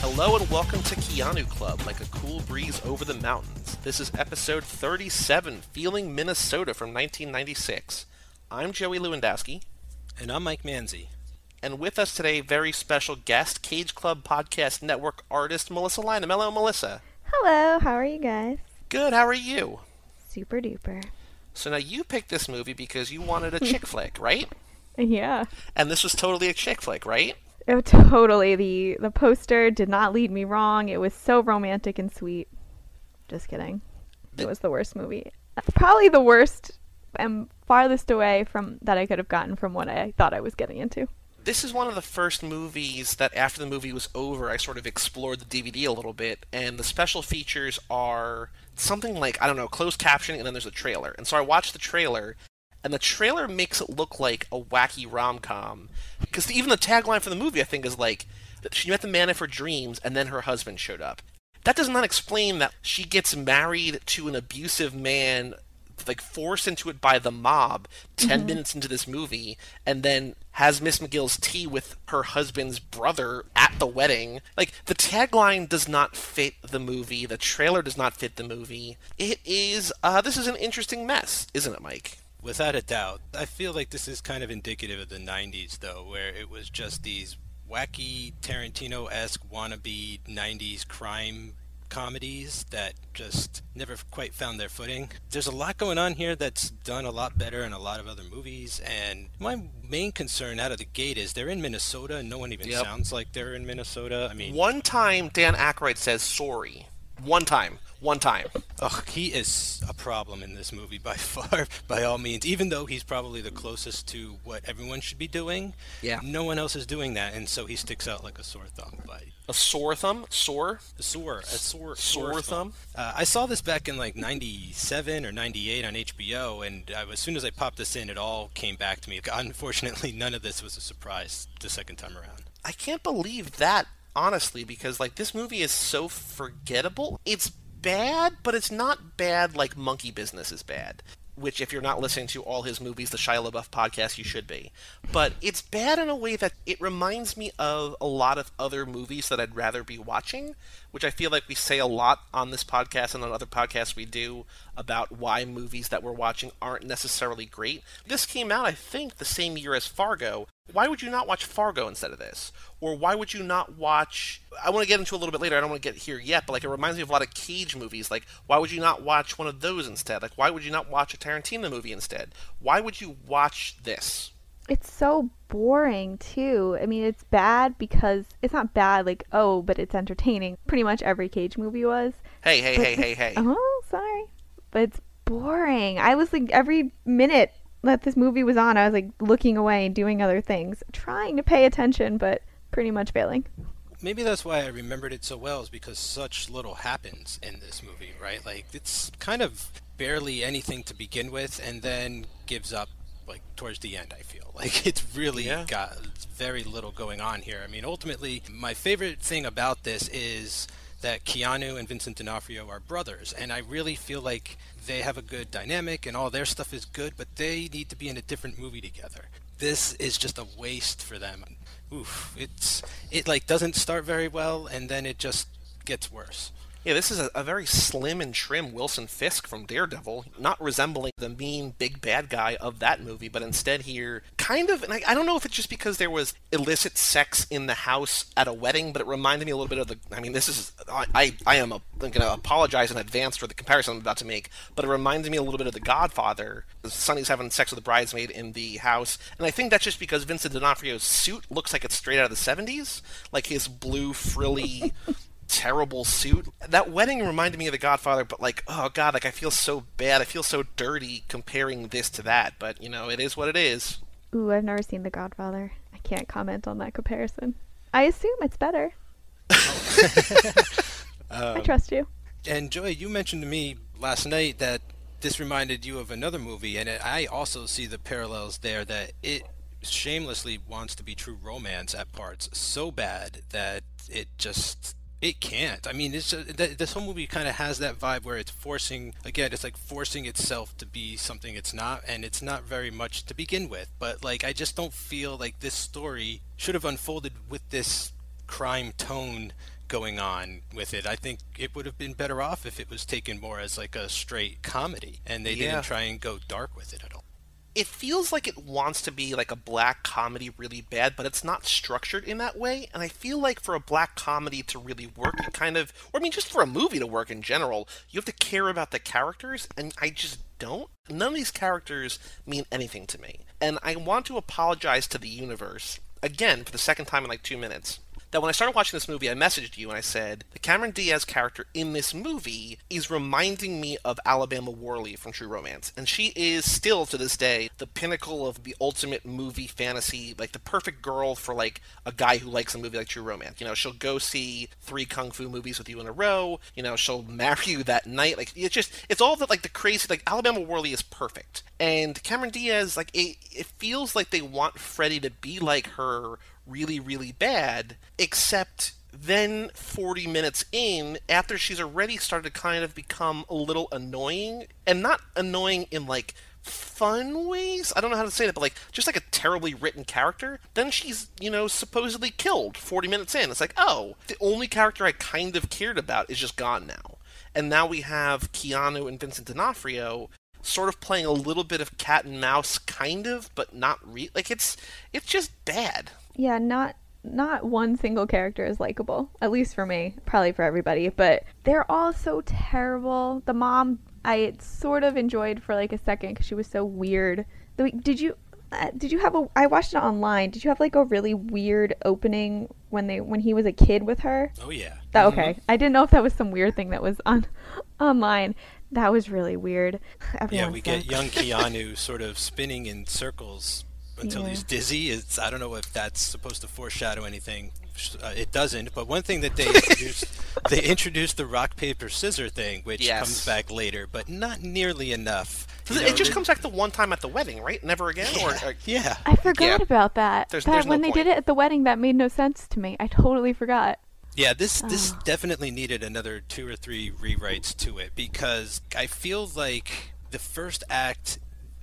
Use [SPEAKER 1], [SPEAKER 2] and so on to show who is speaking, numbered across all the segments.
[SPEAKER 1] Hello and welcome to Keanu Club, like a cool breeze over the mountains. This is episode 37, Feeling Minnesota from 1996. I'm Joey Lewandowski,
[SPEAKER 2] And I'm Mike Manzi.
[SPEAKER 1] and with us today, very special guest, Cage Club Podcast Network artist Melissa Lynham. Hello, Melissa.
[SPEAKER 3] Hello, how are you guys?
[SPEAKER 1] Good, how are you?
[SPEAKER 3] Super duper.
[SPEAKER 1] So now you picked this movie because you wanted a chick flick, right?
[SPEAKER 3] Yeah.
[SPEAKER 1] And this was totally a chick flick, right?
[SPEAKER 3] Oh, totally. The the poster did not lead me wrong. It was so romantic and sweet. Just kidding. It was the worst movie. Probably the worst and farthest away from that I could have gotten from what I thought I was getting into.
[SPEAKER 1] This is one of the first movies that after the movie was over, I sort of explored the DVD a little bit, and the special features are something like, I don't know, closed captioning, and then there's a trailer. And so I watched the trailer, and the trailer makes it look like a wacky rom com. Because even the tagline for the movie, I think, is like, she met the man of her dreams, and then her husband showed up. That does not explain that she gets married to an abusive man like forced into it by the mob 10 minutes into this movie and then has Miss McGill's tea with her husband's brother at the wedding. Like the tagline does not fit the movie, the trailer does not fit the movie. It is uh this is an interesting mess, isn't it, Mike?
[SPEAKER 2] Without a doubt. I feel like this is kind of indicative of the 90s, though, where it was just these wacky Tarantino esque wannabe 90s crime comedies that just never quite found their footing. There's a lot going on here that's done a lot better in a lot of other movies, and my main concern out of the gate is they're in Minnesota, and no one even
[SPEAKER 1] Yep.
[SPEAKER 2] sounds like they're in Minnesota. I mean,
[SPEAKER 1] One time Dan Aykroyd says sorry. One time. One time.
[SPEAKER 2] Ugh, he is a problem in this movie by far, by all means. Even though he's probably the closest to what everyone should be doing,
[SPEAKER 1] Yeah.
[SPEAKER 2] no one else is doing that, and so he sticks out like a sore thumb. But
[SPEAKER 1] A sore thumb? Sore?
[SPEAKER 2] a sore, a sore,
[SPEAKER 1] Sore thumb?
[SPEAKER 2] Uh, I saw this back in like '97 or '98 on HBO, and uh, as soon as I popped this in, it all came back to me. Unfortunately, none of this was a surprise the second time around.
[SPEAKER 1] I can't believe that, honestly, because like this movie is so forgettable. It's bad, but it's not bad like Monkey Business is bad. Which, if you're not listening to all his movies, the Shia LaBeouf podcast, you should be. But it's bad in a way that it reminds me of a lot of other movies that I'd rather be watching, which I feel like we say a lot on this podcast and on other podcasts we do about why movies that we're watching aren't necessarily great. This came out, I think, the same year as Fargo. Why would you not watch Fargo instead of this? Or why would you not watch. I want to get into it a little bit later, I don't want to get here yet, but like it reminds me of a lot of Cage movies. Like, why would you not watch one of those instead? Like, why would you not watch a Tarantino movie instead? Why would you watch this?
[SPEAKER 3] It's so boring too. I mean, it's bad because it's not bad like, oh, but it's entertaining. Pretty much every Cage movie was.
[SPEAKER 1] Hey, hey,
[SPEAKER 3] But
[SPEAKER 1] hey, hey, hey.
[SPEAKER 3] Oh, sorry. But it's boring. I was like every minute that this movie was on, I was like looking away and doing other things, trying to pay attention, but pretty much failing.
[SPEAKER 2] Maybe that's why I remembered it so well, is because such little happens in this movie, right? Like, it's kind of barely anything to begin with, and then gives up, like, towards the end, I feel. Like, it's really
[SPEAKER 1] Yeah.
[SPEAKER 2] got very little going on here. I mean, ultimately, my favorite thing about this is that Keanu and Vincent D'Onofrio are brothers, and I really feel like they have a good dynamic, and all their stuff is good, but they need to be in a different movie together. This is just a waste for them. Oof, it's it like doesn't start very well, and then it just gets worse.
[SPEAKER 1] Yeah, this is a, a very slim and trim Wilson Fisk from Daredevil, not resembling the mean big bad guy of that movie, but instead here, kind of. And I, I don't know if it's just because there was illicit sex in the house at a wedding, but it reminded me a little bit of the. I mean, this is. I I, I am a, going to apologize in advance for the comparison I'm about to make, but it reminds me a little bit of The Godfather. Sonny's having sex with the bridesmaid in the house, and I think that's just because Vincent D'Onofrio's suit looks like it's straight out of the 70s, like his blue frilly terrible suit. That wedding reminded me of The Godfather, but like, oh god, like I feel so bad. I feel so dirty comparing this to that. But you know, it is what it is.
[SPEAKER 3] Ooh, I've never seen The Godfather. I can't comment on that comparison. I assume it's better. I um, trust you.
[SPEAKER 2] And Joy, you mentioned to me last night that this reminded you of another movie, and I also see the parallels there. That it shamelessly wants to be true romance at parts so bad that it just It can't. I mean, it's uh, just, th- this whole movie kind of has that vibe where it's forcing again, it's like forcing itself to be something it's not, and it's not very much to begin with. But like, I just don't feel like this story should have unfolded with this crime tone going on with it. I think it would have been better off if it was taken more as like a straight comedy, and they
[SPEAKER 1] Yeah.
[SPEAKER 2] didn't try and go dark with it at all.
[SPEAKER 1] It feels like it wants to be like a black comedy really bad, but it's not structured in that way. And I feel like for a black comedy to really work, it kind of, or I mean, just for a movie to work in general, you have to care about the characters, and I just don't. None of these characters mean anything to me. And I want to apologize to the universe, again, for the second time in like two minutes. That when I started watching this movie, I messaged you and I said, the Cameron Diaz character in this movie is reminding me of Alabama Worley from True Romance. And she is still, to this day, the pinnacle of the ultimate movie fantasy, like the perfect girl for like a guy who likes a movie like True Romance. You know, she'll go see three kung fu movies with you in a row. You know, she'll marry you that night. Like it's just, it's all that like the crazy, like Alabama Worley is perfect. And Cameron Diaz, like it, it feels like they want Freddie to be like her really, really bad, except then 40 minutes in, after she's already started to kind of become a little annoying, and not annoying in like fun ways. I don't know how to say that, but like just like a terribly written character. Then she's, you know, supposedly killed 40 minutes in. It's like, oh, the only character I kind of cared about is just gone now. And now we have Keanu and Vincent D'Onofrio sort of playing a little bit of cat and mouse, kind of, but not re- like it's it's just bad.
[SPEAKER 3] Yeah, not not one single character is likable. At least for me, probably for everybody. But they're all so terrible. The mom, I sort of enjoyed for like a second because she was so weird. The- Did you? Uh, did you have a? I watched it online. Did you have like a really weird opening when they when he was a kid with her?
[SPEAKER 2] Oh yeah.
[SPEAKER 3] That okay. I didn't know if that was some weird thing that was on online. That was really weird.
[SPEAKER 2] Yeah,
[SPEAKER 3] Everyone
[SPEAKER 2] we get young Keanu sort of spinning in circles until
[SPEAKER 3] Yeah.
[SPEAKER 2] he's dizzy. It's I don't know if that's supposed to foreshadow anything. Uh, it doesn't. But one thing that they introduced, they introduced the rock paper scissor thing, which
[SPEAKER 1] Yes.
[SPEAKER 2] comes back later, but not nearly enough. You
[SPEAKER 1] it
[SPEAKER 2] know,
[SPEAKER 1] just
[SPEAKER 2] it-
[SPEAKER 1] comes back the one time at the wedding, right? Never again, or, or
[SPEAKER 2] Yeah.
[SPEAKER 3] I forgot
[SPEAKER 1] Yeah.
[SPEAKER 3] about that.
[SPEAKER 1] There's-
[SPEAKER 3] that
[SPEAKER 1] there's no
[SPEAKER 3] when they did it at the wedding, that made no sense to me. I totally forgot.
[SPEAKER 2] Yeah, this this
[SPEAKER 3] Oh.
[SPEAKER 2] definitely needed another two or three rewrites to it because I feel like the first act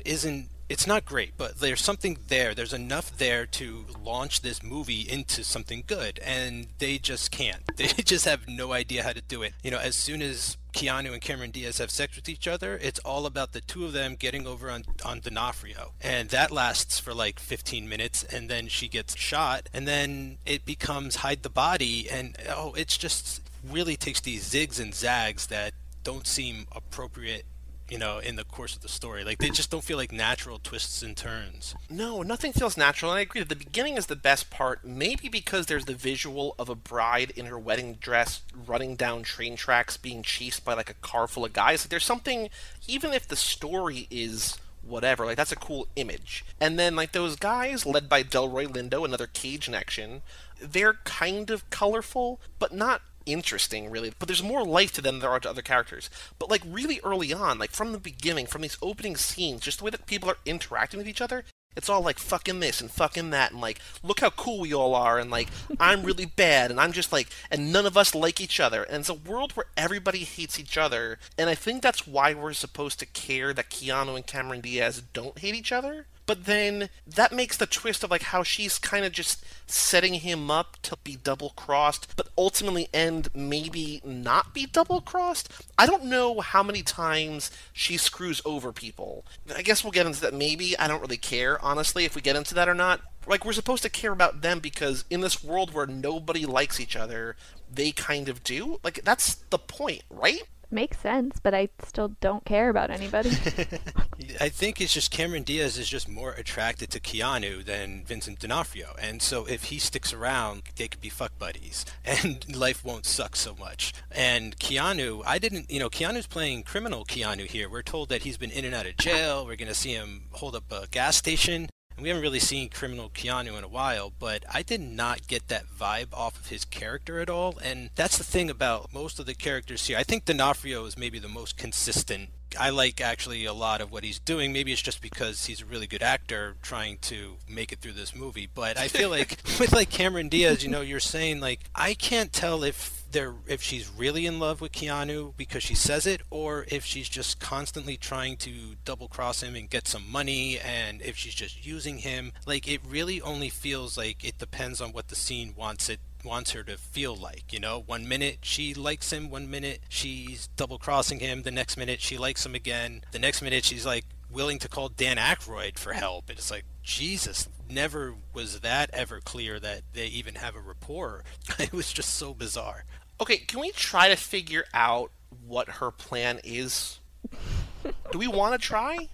[SPEAKER 2] isn't it's not great, but there's something there. There's enough there to launch this movie into something good, and they just can't. They just have no idea how to do it. You know, as soon as Keanu and Cameron Diaz have sex with each other, it's all about the two of them getting over on on D'Onofrio, and that lasts for like 15 minutes, and then she gets shot, and then it becomes hide the body, and oh, it's just really takes these zigs and zags that don't seem appropriate you know, in the course of the story. Like they just don't feel like natural twists and turns.
[SPEAKER 1] No, nothing feels natural, and I agree that the beginning is the best part, maybe because there's the visual of a bride in her wedding dress running down train tracks being chased by like a car full of guys. Like, there's something, even if the story is whatever, like that's a cool image. And then like those guys led by Delroy Lindo, another cage in action, they're kind of colorful, but not interesting really but there's more life to them than there are to other characters. But like really early on like from the beginning from these opening scenes just the way that people are interacting with each other it's all like fucking this and fucking that and like look how cool we all are and like i'm really bad and i'm just like and none of us like each other. And it's a world where everybody hates each other and i think that's why we're supposed to care that keanu and cameron diaz don't hate each other but then that makes the twist of like how she's kind of just setting him up to be double crossed, but ultimately end maybe not be double crossed. I don't know how many times she screws over people. I guess we'll get into that maybe. I don't really care, honestly, if we get into that or not. Like, we're supposed to care about them because in this world where nobody likes each other, they kind of do. Like, that's the point, right?
[SPEAKER 3] Makes sense, but I still don't care about anybody.
[SPEAKER 2] I think it's just Cameron Diaz is just more attracted to Keanu than Vincent D'Onofrio, and so if he sticks around, they could be fuck buddies, and life won't suck so much. And Keanu, I didn't, you know, Keanu's playing criminal Keanu here. We're told that he's been in and out of jail. We're gonna see him hold up a gas station. And we haven't really seen criminal Keanu in a while, but I did not get that vibe off of his character at all. And that's the thing about most of the characters here. I think D'Onofrio is maybe the most consistent I like actually a lot of what he's doing. Maybe it's just because he's a really good actor trying to make it through this movie. But I feel like with like Cameron Diaz, you know, you're saying like I can't tell if they're if she's really in love with Keanu because she says it, or if she's just constantly trying to double cross him and get some money, and if she's just using him. Like it really only feels like it depends on what the scene wants it wants her to feel like. You know, one minute she likes him, one minute she's double crossing him, the next minute she likes him again, the next minute she's like willing to call Dan Aykroyd for help. It's like, Jesus, never was that ever clear that they even have a rapport. It was just so bizarre.
[SPEAKER 1] Okay, can we try to figure out what her plan is? Do we want to try?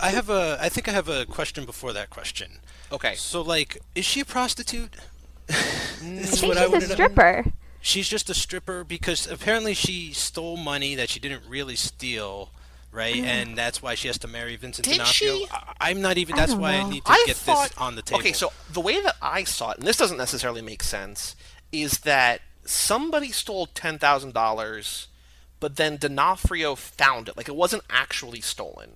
[SPEAKER 2] I have a I think I have a question before that question.
[SPEAKER 1] Okay.
[SPEAKER 2] So like is she a prostitute?
[SPEAKER 3] I
[SPEAKER 2] That's
[SPEAKER 3] think
[SPEAKER 2] what I
[SPEAKER 3] she's a
[SPEAKER 2] wanted to-
[SPEAKER 3] stripper.
[SPEAKER 2] She's just a stripper because apparently she stole money that she didn't really steal, right? Mm. And that's why she has to marry Vincent
[SPEAKER 1] Did
[SPEAKER 2] D'Onofrio.
[SPEAKER 1] she?
[SPEAKER 2] I- I'm not even.
[SPEAKER 3] I
[SPEAKER 2] That's
[SPEAKER 3] don't
[SPEAKER 2] why I
[SPEAKER 3] know.
[SPEAKER 2] need to
[SPEAKER 1] I
[SPEAKER 2] get
[SPEAKER 1] thought
[SPEAKER 2] this on the table.
[SPEAKER 1] Okay, so the way that I saw it, and this doesn't necessarily make sense, is that somebody stole ten thousand dollars, but then D'Onofrio found it. Like it wasn't actually stolen.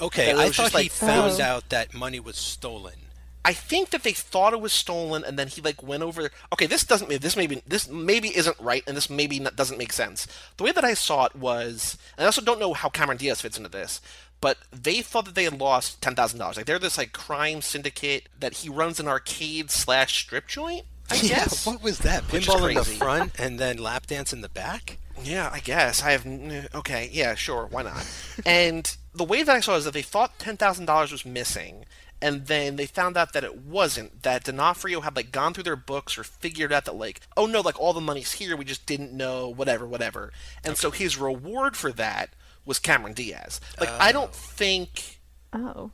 [SPEAKER 2] okay, I thought
[SPEAKER 1] just
[SPEAKER 2] he
[SPEAKER 1] like-
[SPEAKER 2] found
[SPEAKER 3] Oh.
[SPEAKER 2] out that money was stolen.
[SPEAKER 1] I think that they thought it was stolen, and then he like went over. Okay, this doesn't. Mean this maybe this maybe isn't right, and this maybe not, doesn't make sense. The way that I saw it was, and I also don't know how Cameron Diaz fits into this, but they thought that they had lost ten thousand dollars. Like they're this like crime syndicate that he runs an arcade slash strip joint. I guess.
[SPEAKER 2] What was that? Pinball in the front and then lap dance in the back?
[SPEAKER 1] Yeah, I guess. I have. Okay, yeah, sure, why not? and the way that I saw it is that they thought ten thousand dollars was missing, and then they found out that it wasn't. That D'Onofrio had like gone through their books or figured out that like, oh no, like all the money's here. We just didn't know. Whatever, whatever. And so his reward for that was Cameron Diaz. Like I don't think.
[SPEAKER 3] Oh.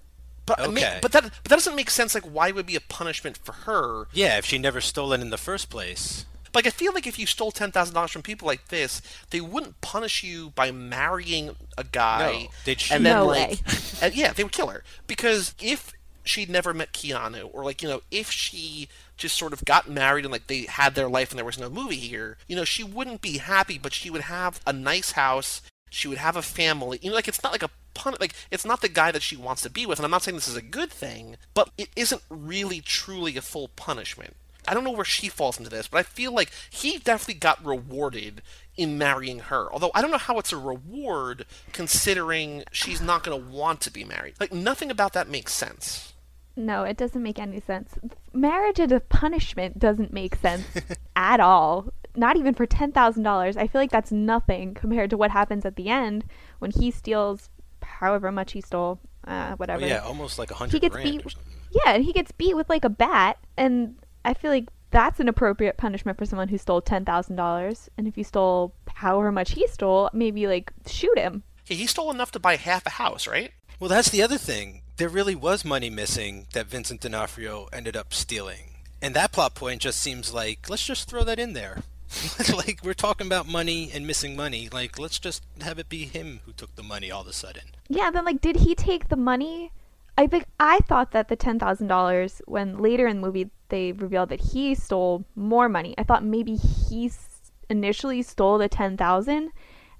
[SPEAKER 1] But I mean-
[SPEAKER 2] Okay.
[SPEAKER 1] but that but that doesn't make sense. Like why would it be a punishment for her?
[SPEAKER 2] Yeah, if she never stole it in the first place.
[SPEAKER 1] Like I feel like if you stole ten thousand dollars from people like this, they wouldn't punish you by marrying a guy
[SPEAKER 2] No, they'd shoot
[SPEAKER 1] and then
[SPEAKER 3] No
[SPEAKER 1] like,
[SPEAKER 3] way.
[SPEAKER 1] and yeah, they would kill her because if she'd never met Keanu, or like you know, if she just sort of got married and like they had their life and there was no movie here, you know, she wouldn't be happy, but she would have a nice house, she would have a family, you know, like it's not like a pun, like it's not the guy that she wants to be with, and I'm not saying this is a good thing, but it isn't really truly a full punishment. I don't know where she falls into this, but I feel like he definitely got rewarded in marrying her. Although I don't know how it's a reward considering she's not going to want to be married. Like nothing about that makes sense.
[SPEAKER 3] No, it doesn't make any sense. Marriage as a punishment doesn't make sense at all. Not even for ten thousand dollars. I feel like that's nothing compared to what happens at the end when he steals however much he stole, uh,
[SPEAKER 2] Oh,
[SPEAKER 3] whatever.
[SPEAKER 2] yeah, almost like a hundred.
[SPEAKER 3] he
[SPEAKER 2] hundred
[SPEAKER 3] gets
[SPEAKER 2] grand
[SPEAKER 3] beat.
[SPEAKER 2] or something.
[SPEAKER 3] Yeah, and he gets beat with like a bat, and I feel like that's an appropriate punishment for someone who stole ten thousand dollars. And if you stole however much he stole, maybe like shoot him.
[SPEAKER 1] Yeah, he stole enough to buy half a house, right?
[SPEAKER 2] Well, that's the other thing. There really was money missing that Vincent D'Onofrio ended up stealing. And that plot point just seems like, let's just throw that in there. like, we're talking about money and missing money. Like, let's just have it be him who took the money all of a sudden.
[SPEAKER 3] Yeah, then like, did he take the money? I think I thought that the ten thousand dollars, when later in the movie they revealed that he stole more money. I thought maybe he s- initially stole the ten thousand,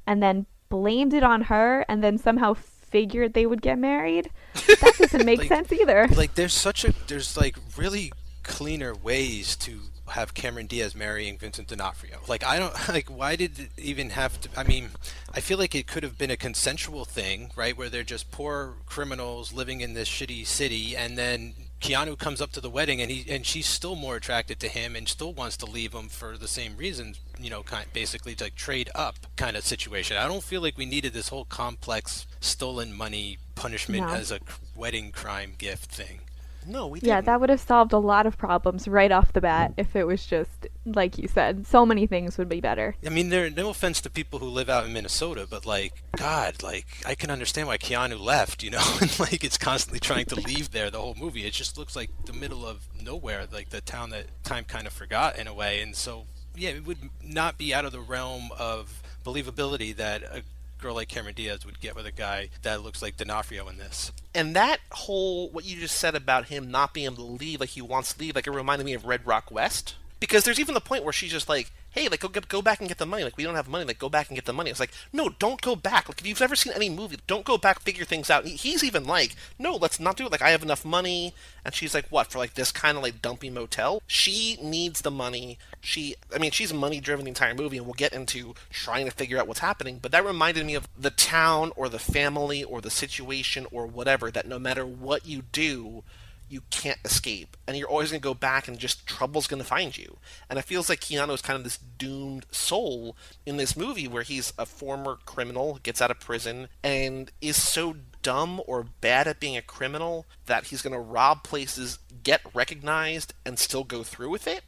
[SPEAKER 3] and then blamed it on her, and then somehow figured they would get married. That doesn't make
[SPEAKER 2] Like-
[SPEAKER 3] sense either.
[SPEAKER 2] Like, there's such a, there's like really cleaner ways to have Cameron Diaz marrying Vincent D'Onofrio. Like, I don't, like, why did it even have to, I mean, I feel like it could have been a consensual thing, right? Where they're just poor criminals living in this shitty city, and then Keanu comes up to the wedding, and he and she's still more attracted to him, and still wants to leave him for the same reasons, you know, kind basically to like trade up kind of situation. I don't feel like we needed this whole complex stolen money punishment
[SPEAKER 3] No.
[SPEAKER 2] as a wedding crime gift thing.
[SPEAKER 1] No, we didn't.
[SPEAKER 3] Yeah, that would have solved a lot of problems right off the bat if it was just like you said. So many things would be better.
[SPEAKER 2] I mean, there no offense to people who live out in Minnesota, but like, God, like I can understand why Keanu left, you know, and like it's constantly trying to leave there the whole movie. It just looks like the middle of nowhere, like the town that time kind of forgot in a way, and so yeah, it would not be out of the realm of believability that a girl like Cameron Diaz would get with a guy that looks like D'Onofrio in this.
[SPEAKER 1] and that whole what you just said about him not being able to leave like he wants to leave like it reminded me of red rock west because there's even the point where she's just like hey, like go get, go back and get the money. Like we don't have money. Like go back and get the money. It's like, no, don't go back. Like if you've ever seen any movie, don't go back, figure things out. He's even like, no, let's not do it. Like I have enough money, and she's like, what for like this kind of like dumpy motel? She needs the money. She, I mean, she's money driven the entire movie, and we'll get into trying to figure out what's happening. But that reminded me of the town or the family or the situation or whatever. That no matter what you do you can't escape and you're always going to go back and just trouble's going to find you and it feels like keanu is kind of this doomed soul in this movie where he's a former criminal gets out of prison and is so dumb or bad at being a criminal that he's going to rob places get recognized and still go through with it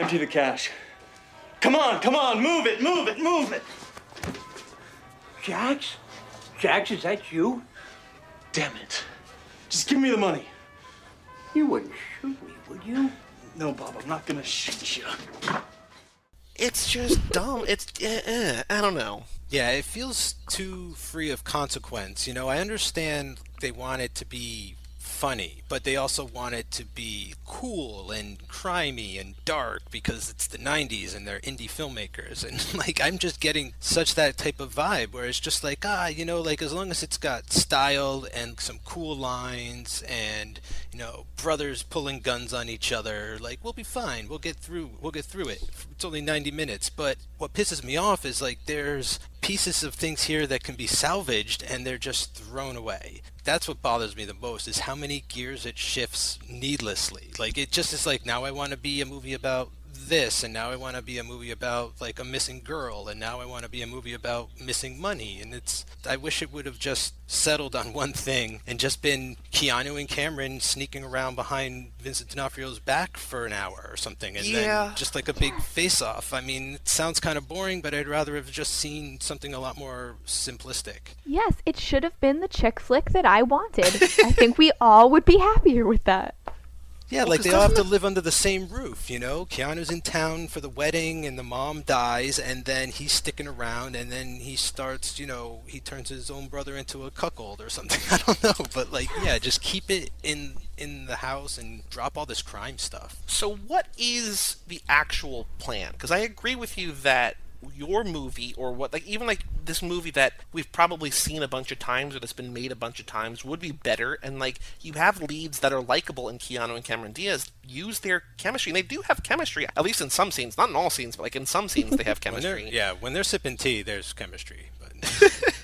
[SPEAKER 4] Empty the cash. Come on, come on, move it, move it, move it.
[SPEAKER 5] Jax? Jax, is that you?
[SPEAKER 4] Damn it. Just give me the money.
[SPEAKER 5] You wouldn't shoot me, would you?
[SPEAKER 4] No, Bob, I'm not gonna shoot you.
[SPEAKER 1] it's just dumb it's eh, eh, i don't know
[SPEAKER 2] Yeah, it feels too free of consequence. You know, I understand they want it to be funny, but they also want it to be cool and crimey and dark because it's the 90s and they're indie filmmakers. And like, I'm just getting such that type of vibe where it's just like, ah, you know, like as long as it's got style and some cool lines and, you know, brothers pulling guns on each other, like, we'll be fine. We'll get through, we'll get through it. It's only 90 minutes. But what pisses me off is like, there's pieces of things here that can be salvaged and they're just thrown away that's what bothers me the most is how many gears it shifts needlessly. Like it just is like now i want to be a movie about this and now i want to be a movie about like a missing girl and now i want to be a movie about missing money and it's i wish it would have just settled on one thing and just been keanu and cameron sneaking around behind vincent d'onofrio's back for an hour or something and
[SPEAKER 1] Yeah.
[SPEAKER 2] then just like a big face off i mean it sounds kind of boring but i'd rather have just seen something a lot more simplistic
[SPEAKER 3] Yes, it should have been the chick flick that I wanted. I think we all would be happier with that.
[SPEAKER 2] Yeah, like they all have to live under the same roof, you know? Keanu's in town for the wedding and the mom dies and then he's sticking around and then he starts, you know, he turns his own brother into a cuckold or something. I don't know, but like yeah, just keep it in in the house and drop all this crime stuff.
[SPEAKER 1] So, what is the actual plan? Because I agree with you that your movie, or what, like even like this movie that we've probably seen a bunch of times or that's been made a bunch of times, would be better. And like you have leads that are likable in Keanu and Cameron Diaz. Use their chemistry, and they do have chemistry, at least in some scenes, not in all scenes, but like in some scenes they have
[SPEAKER 2] When
[SPEAKER 1] chemistry.
[SPEAKER 2] yeah, when they're sipping tea, there's chemistry. But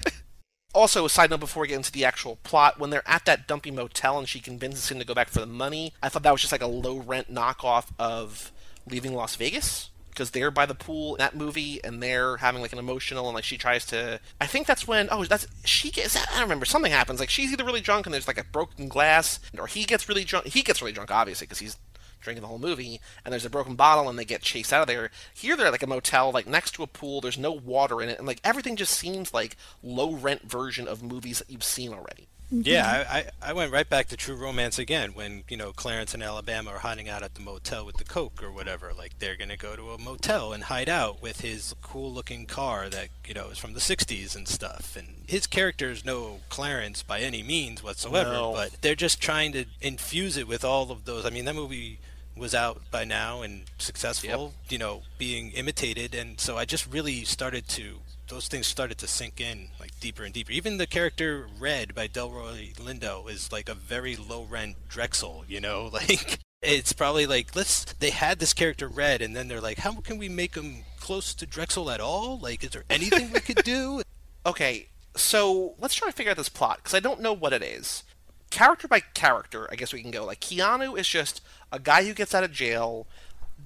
[SPEAKER 1] Also, a side note before we get into the actual plot, when they're at that dumpy motel and she convinces him to go back for the money, I thought that was just like a low rent knockoff of Leaving Las Vegas. Because they're by the pool in that movie and they're having like an emotional and like she tries to. I think that's when. Oh, that's. She gets. I don't remember. Something happens. Like she's either really drunk and there's like a broken glass, or he gets really drunk. He gets really drunk, obviously, because he's drinking the whole movie, and there's a broken bottle, and they get chased out of there. Here, they're at like a motel, like next to a pool. There's no water in it, and like everything just seems like low rent version of movies that you've seen already. Mm-hmm.
[SPEAKER 2] Yeah, I, I, went right back to True Romance again when, you know, Clarence and Alabama are hiding out at the motel with the Coke or whatever. Like, they're going to go to a motel and hide out with his cool looking car that, you know, is from the 60s and stuff. And his character is no Clarence by any means whatsoever,
[SPEAKER 1] No.
[SPEAKER 2] but they're just trying to infuse it with all of those. I mean, that movie was out by now and successful, you know, being imitated. And so I just really started to those things started to sink in like deeper and deeper. Even the character Red by Delroy Lindo is like a very low rent Drexl, you know, like it's probably like let's they had this character Red and then they're like how can we make him close to Drexl at all? Like is there anything we could do?
[SPEAKER 1] Okay, so let's try to figure out this plot because I don't know what it is. Character by character, I guess we can go. Like Keanu is just a guy who gets out of jail,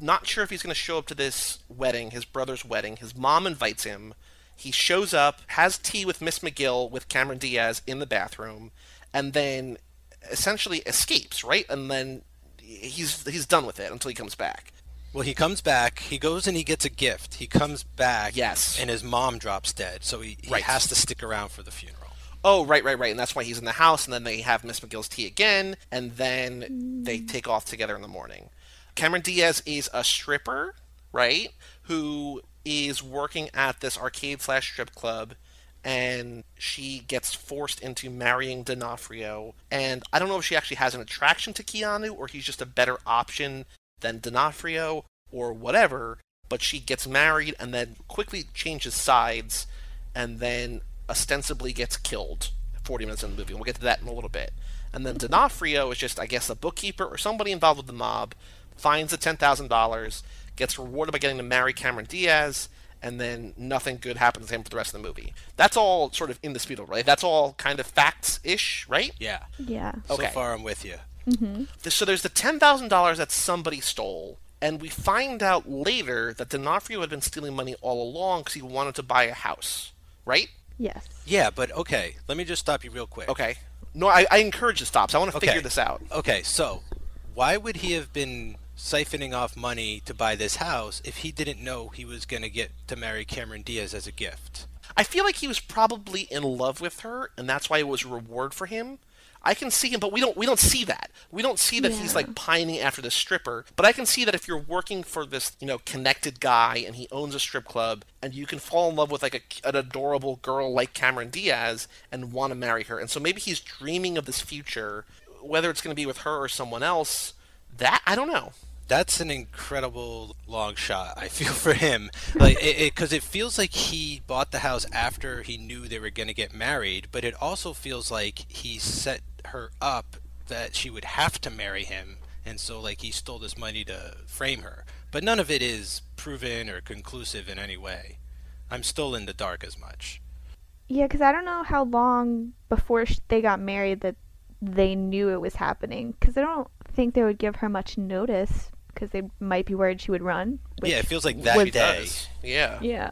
[SPEAKER 1] not sure if he's going to show up to this wedding, his brother's wedding. His mom invites him. He shows up, has tea with Miss McGill with Cameron Diaz in the bathroom, and then essentially escapes. Right, and then he's he's done with it until he comes back.
[SPEAKER 2] Well, he comes back. He goes and he gets a gift. He comes back.
[SPEAKER 1] Yes.
[SPEAKER 2] And his mom drops dead, so he, he
[SPEAKER 1] Right.
[SPEAKER 2] has to stick around for the funeral.
[SPEAKER 1] Oh, right, right, right. And that's why he's in the house, and then they have Miss McGill's tea again, and then they take off together in the morning. Cameron Diaz is a stripper, right? Who is working at this arcade slash strip club, and she gets forced into marrying D'Onofrio. And I don't know if she actually has an attraction to Keanu, or he's just a better option than D'Onofrio, or whatever. but she gets married and then quickly changes sides and then ostensibly gets killed 40 minutes in the movie. We'll get to that in a little bit. And then D'Onofrio is just, I guess, a bookkeeper or somebody involved with the mob, finds the $10,000, gets rewarded by getting to marry Cameron Diaz, and then nothing good happens to him for the rest of the movie. That's all sort of in the indisputable, right? That's all kind of facts ish, right?
[SPEAKER 2] Yeah.
[SPEAKER 3] Yeah.
[SPEAKER 1] Okay.
[SPEAKER 2] So far, I'm with you. Mhm.
[SPEAKER 1] So there's the $10,000 that somebody stole, and we find out later that D'Onofrio had been stealing money all along because he wanted to buy a house, right?
[SPEAKER 3] Yes.
[SPEAKER 2] Yeah, but okay. Let me just stop you real quick.
[SPEAKER 1] Okay. No, I, I encourage the stops. I want to
[SPEAKER 2] Okay.
[SPEAKER 1] figure this out.
[SPEAKER 2] Okay, so why would he have been siphoning off money to buy this house if he didn't know he was going to get to marry Cameron Diaz as a gift?
[SPEAKER 1] I feel like he was probably in love with her, and that's why it was a reward for him. I can see him, but we don't we don't see that. We don't see that he's like pining after the stripper. But I can see that if you're working for this, you know, connected guy and he owns a strip club, and you can fall in love with like a, an adorable girl like Cameron Diaz and want to marry her, and so maybe he's dreaming of this future, whether it's going to be with her or someone else. That I don't know.
[SPEAKER 2] That's an incredible long shot. I feel for him, like it, because it, feels like he bought the house after he knew they were going to get married, but it also feels like he set her up that she would have to marry him, and so like he stole this money to frame her. But none of it is proven or conclusive in any way. I'm still in the dark as much.
[SPEAKER 3] Yeah, because I don't know how long before they got married that they knew it was happening. Because I don't think they would give her much notice because they might be worried she would run.
[SPEAKER 2] yeah, it feels like that
[SPEAKER 3] was-
[SPEAKER 2] day.
[SPEAKER 1] Does. Yeah.
[SPEAKER 3] Yeah.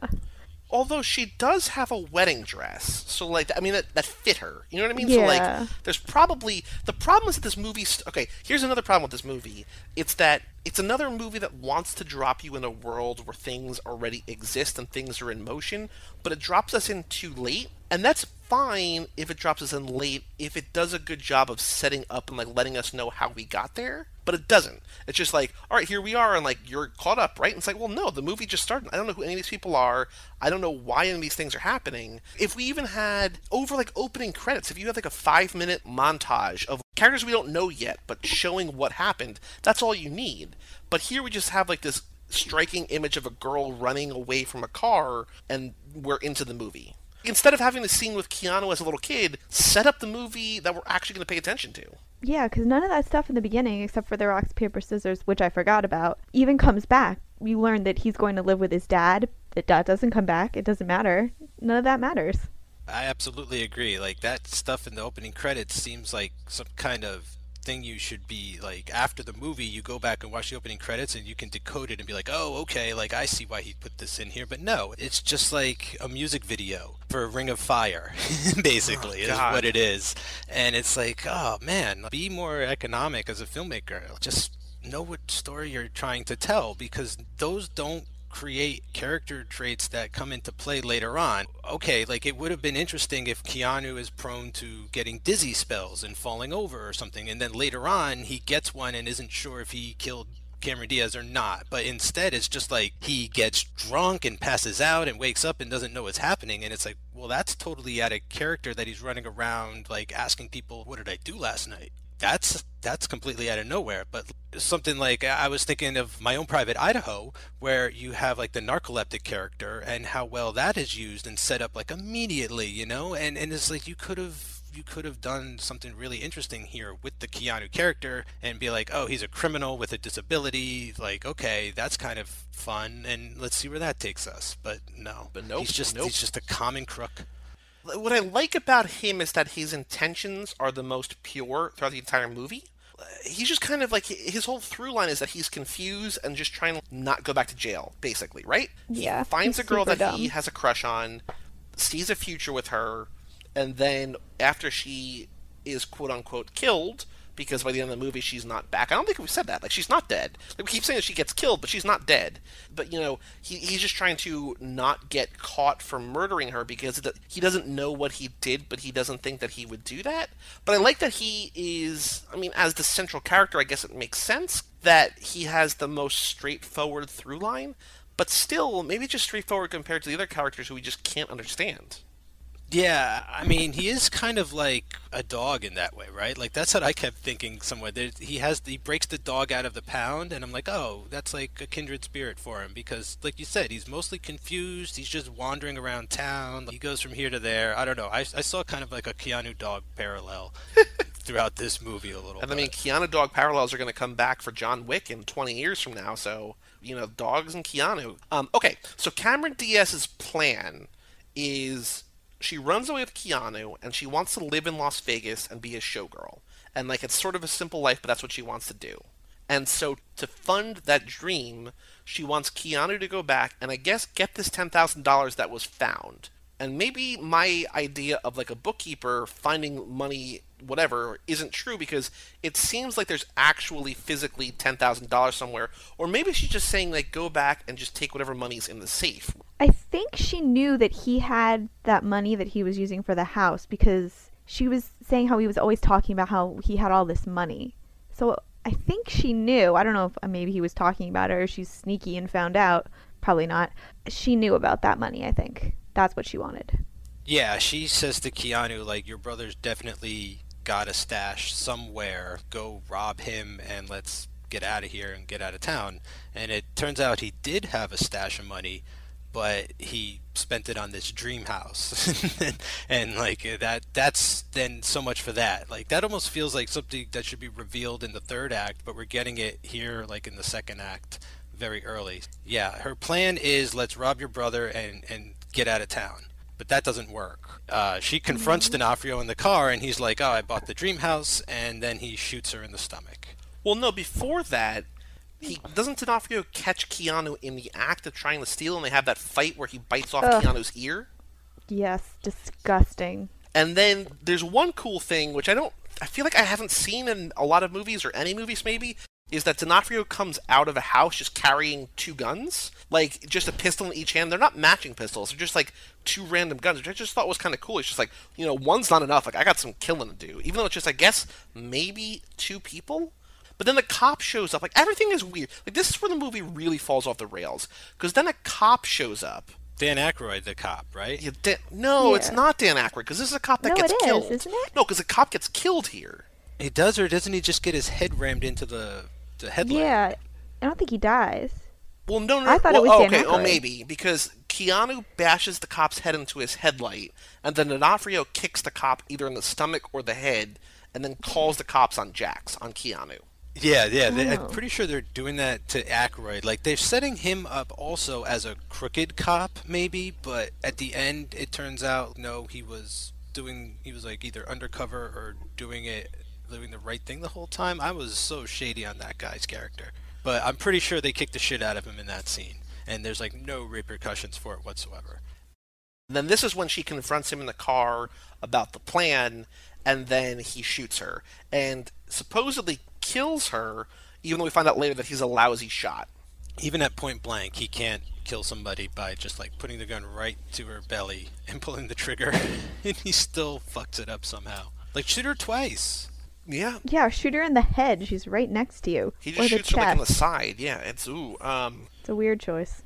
[SPEAKER 1] Although she does have a wedding dress, so like I mean that, that fit her. You know what I mean? So like
[SPEAKER 3] Yeah.
[SPEAKER 1] there's probably the problem is that this movie. St- okay, here's another problem with this movie. It's that it's another movie that wants to drop you in a world where things already exist and things are in motion, but it drops us in too late, and that's fine if it drops us in late if it does a good job of setting up and like letting us know how we got there. But it doesn't. It's just like, all right, here we are, and like you're caught up, right? And it's like, well, no, the movie just started. I don't know who any of these people are. I don't know why any of these things are happening. If we even had over like opening credits, if you had like a five minute montage of characters we don't know yet, but showing what happened, that's all you need. But here we just have like this striking image of a girl running away from a car, and we're into the movie. Instead of having the scene with Keanu as a little kid, set up the movie that we're actually going to pay attention to.
[SPEAKER 3] Yeah, because none of that stuff in the beginning, except for the rocks, paper, scissors, which I forgot about, even comes back. We learn that he's going to live with his dad. That dad doesn't come back. It doesn't matter. None of that matters.
[SPEAKER 2] I absolutely agree. Like that stuff in the opening credits seems like some kind of thing you should be like after the movie you go back and watch the opening credits and you can decode it and be like, "Oh, okay, like I see why he put this in here." But no, it's just like a music video for Ring of Fire basically is what it is. And it's like, "Oh, man, be more economic as a filmmaker. Just know what story you're trying to tell because those don't create character traits that come into play later on. Okay, like it would have been interesting if Keanu is prone to getting dizzy spells and falling over or something, and then later on he gets one and isn't sure if he killed Cameron Diaz or not. But instead, it's just like he gets drunk and passes out and wakes up and doesn't know what's happening. And it's like, well, that's totally out of character that he's running around like asking people, "What did I do last night?" That's that's completely out of nowhere. But something like I was thinking of my own private Idaho, where you have like the narcoleptic character and how well that is used and set up like immediately, you know, and and it's like you could have you could have done something really interesting here with the Keanu character and be like, oh, he's a criminal with a disability. Like, okay, that's kind of fun, and let's see where that takes us. But no,
[SPEAKER 1] But nope,
[SPEAKER 2] he's just
[SPEAKER 1] nope.
[SPEAKER 2] he's just a common crook.
[SPEAKER 1] What I like about him is that his intentions are the most pure throughout the entire movie. He's just kind of like his whole through line is that he's confused and just trying to not go back to jail, basically, right?
[SPEAKER 3] Yeah,
[SPEAKER 1] He finds a girl that he has a crush on, sees a future with her, and then after she is quote unquote killed, because by the end of the movie she's not back. I don't think we said that. Like she's not dead. Like, we keep saying that she gets killed, but she's not dead. But you know, he, he's just trying to not get caught for murdering her because he doesn't know what he did, but he doesn't think that he would do that. But I like that he is. I mean, as the central character, I guess it makes sense that he has the most straightforward through line. But still, maybe just straightforward compared to the other characters who we just can't understand.
[SPEAKER 2] Yeah, I mean, he is kind of like a dog in that way, right? Like that's what I kept thinking somewhere. There, he has he breaks the dog out of the pound, and I'm like, oh, that's like a kindred spirit for him because, like you said, he's mostly confused. He's just wandering around town. He goes from here to there. I don't know. I, I saw kind of like a Keanu dog parallel throughout this movie a little.
[SPEAKER 1] And. I mean, Keanu dog parallels are going to come back for John Wick in 20 years from now. So you know, dogs and Keanu. Um, okay, so Cameron Diaz's plan is she runs away with Keanu and she wants to live in Las Vegas and be a showgirl. And like it's sort of a simple life, but that's what she wants to do. And so to fund that dream, she wants Keanu to go back and I guess get this $10,000 that was found. And maybe my idea of like a bookkeeper finding money whatever isn't true because it seems like there's actually physically $10,000 somewhere or maybe she's just saying like go back and just take whatever money's in the safe.
[SPEAKER 3] I think she knew that he had that money that he was using for the house because she was saying how he was always talking about how he had all this money. So I think she knew. I don't know if uh, maybe he was talking about her. She's sneaky and found out. Probably not. She knew about that money, I think. That's what she wanted.
[SPEAKER 2] Yeah, she says to Keanu, like, your brother's definitely got a stash somewhere. Go rob him and let's get out of here and get out of town. And it turns out he did have a stash of money, but he spent it on this dream house. and, and, like that that's then so much for that. Like that almost feels like something that should be revealed in the third act, but we're getting it here like in the second act very early. Yeah, her plan is let's rob your brother and and get out of town. But that doesn't work. Uh, she confronts D'Onofrio in the car, and he's like, "Oh, I bought the dream house," and then he shoots her in the stomach.
[SPEAKER 1] Well, no, before that, he doesn't D'Onofrio catch Keanu in the act of trying to steal, and they have that fight where he bites off
[SPEAKER 3] Ugh.
[SPEAKER 1] Keanu's ear.
[SPEAKER 3] Yes, disgusting.
[SPEAKER 1] And then there's one cool thing which I don't, I feel like I haven't seen in a lot of movies or any movies maybe, is that D'Onofrio comes out of a house just carrying two guns, like just a pistol in each hand. They're not matching pistols; they're just like two random guns, which I just thought was kind of cool. It's just like you know, one's not enough. Like I got some killing to do, even though it's just I guess maybe two people. But then the cop shows up. Like everything is weird. Like this is where the movie really falls off the rails because then a cop shows up.
[SPEAKER 2] Dan Aykroyd, the cop, right?
[SPEAKER 1] Yeah, Dan- no, it's not Dan Aykroyd because this is a cop that
[SPEAKER 3] No,
[SPEAKER 1] gets
[SPEAKER 3] it is,
[SPEAKER 1] killed.
[SPEAKER 3] isn't it?
[SPEAKER 1] No, because the cop gets killed here.
[SPEAKER 2] He does, or doesn't he just get his head rammed into the the headlight?
[SPEAKER 3] Yeah, I don't think he dies.
[SPEAKER 1] Well, no, no.
[SPEAKER 3] I thought
[SPEAKER 1] well,
[SPEAKER 3] it was
[SPEAKER 1] oh,
[SPEAKER 3] Dan
[SPEAKER 1] okay. Oh, maybe because Keanu bashes the cop's head into his headlight, and then D'Onofrio kicks the cop either in the stomach or the head, and then calls the cops on Jax on Keanu.
[SPEAKER 2] Yeah, yeah. They, I'm pretty sure they're doing that to Aykroyd. Like they're setting him up also as a crooked cop, maybe. But at the end, it turns out no, he was doing. He was like either undercover or doing it, doing the right thing the whole time. I was so shady on that guy's character. But I'm pretty sure they kicked the shit out of him in that scene, and there's like no repercussions for it whatsoever.
[SPEAKER 1] And then this is when she confronts him in the car about the plan, and then he shoots her and supposedly kills her. Even though we find out later that he's a lousy shot.
[SPEAKER 2] Even at point blank, he can't kill somebody by just like putting the gun right to her belly and pulling the trigger, and he still fucks it up somehow. Like shoot her twice.
[SPEAKER 1] Yeah,
[SPEAKER 3] Yeah, shoot her in the head. She's right next to you.
[SPEAKER 1] he
[SPEAKER 3] or
[SPEAKER 1] just
[SPEAKER 3] the
[SPEAKER 1] shoots her like in the side. Yeah, it's ooh. Um,
[SPEAKER 3] It's a weird choice.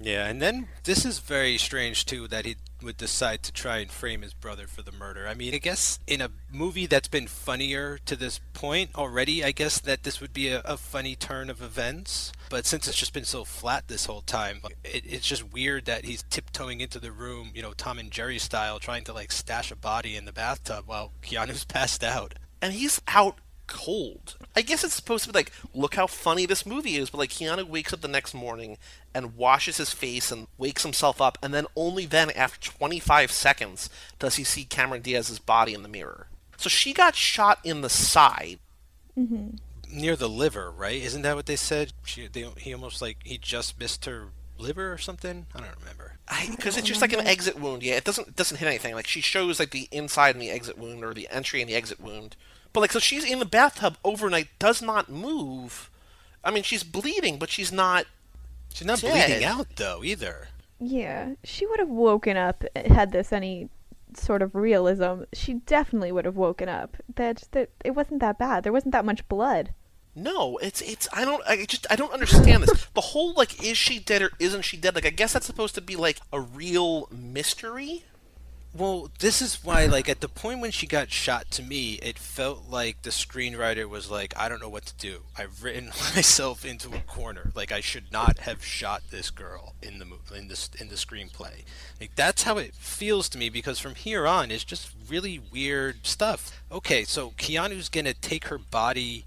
[SPEAKER 2] Yeah, and then this is very strange too that he would decide to try and frame his brother for the murder. I mean, I guess in a movie that's been funnier to this point already, I guess that this would be a, a funny turn of events. But since it's just been so flat this whole time, it, it's just weird that he's tiptoeing into the room, you know, Tom and Jerry style, trying to like stash a body in the bathtub while Keanu's passed out.
[SPEAKER 1] and he's out cold. I guess it's supposed to be like, look how funny this movie is, but like Keanu wakes up the next morning and washes his face and wakes himself up, and then only then, after 25 seconds, does he see Cameron Diaz's body in the mirror. So she got shot in the side. Mm-hmm.
[SPEAKER 2] Near the liver, right? Isn't that what they said? She, they, he almost like he just missed her liver or something. I don't remember.
[SPEAKER 1] Because it's just like an exit wound. Yeah, it doesn't it doesn't hit anything. Like she shows like the inside and the exit wound, or the entry and the exit wound. But like, so she's in the bathtub overnight, does not move. I mean, she's bleeding, but she's not.
[SPEAKER 2] She's not
[SPEAKER 1] Dead.
[SPEAKER 2] bleeding out though either.
[SPEAKER 3] Yeah, she would have woken up uh, had this any sort of realism. She definitely would have woken up. That that it wasn't that bad. There wasn't that much blood.
[SPEAKER 1] No, it's it's I don't I just I don't understand this. The whole like is she dead or isn't she dead? Like I guess that's supposed to be like a real mystery.
[SPEAKER 2] Well, this is why, like, at the point when she got shot, to me, it felt like the screenwriter was like, I don't know what to do. I've written myself into a corner. Like, I should not have shot this girl in the in this in the screenplay. Like, that's how it feels to me because from here on, it's just really weird stuff. Okay, so Keanu's gonna take her body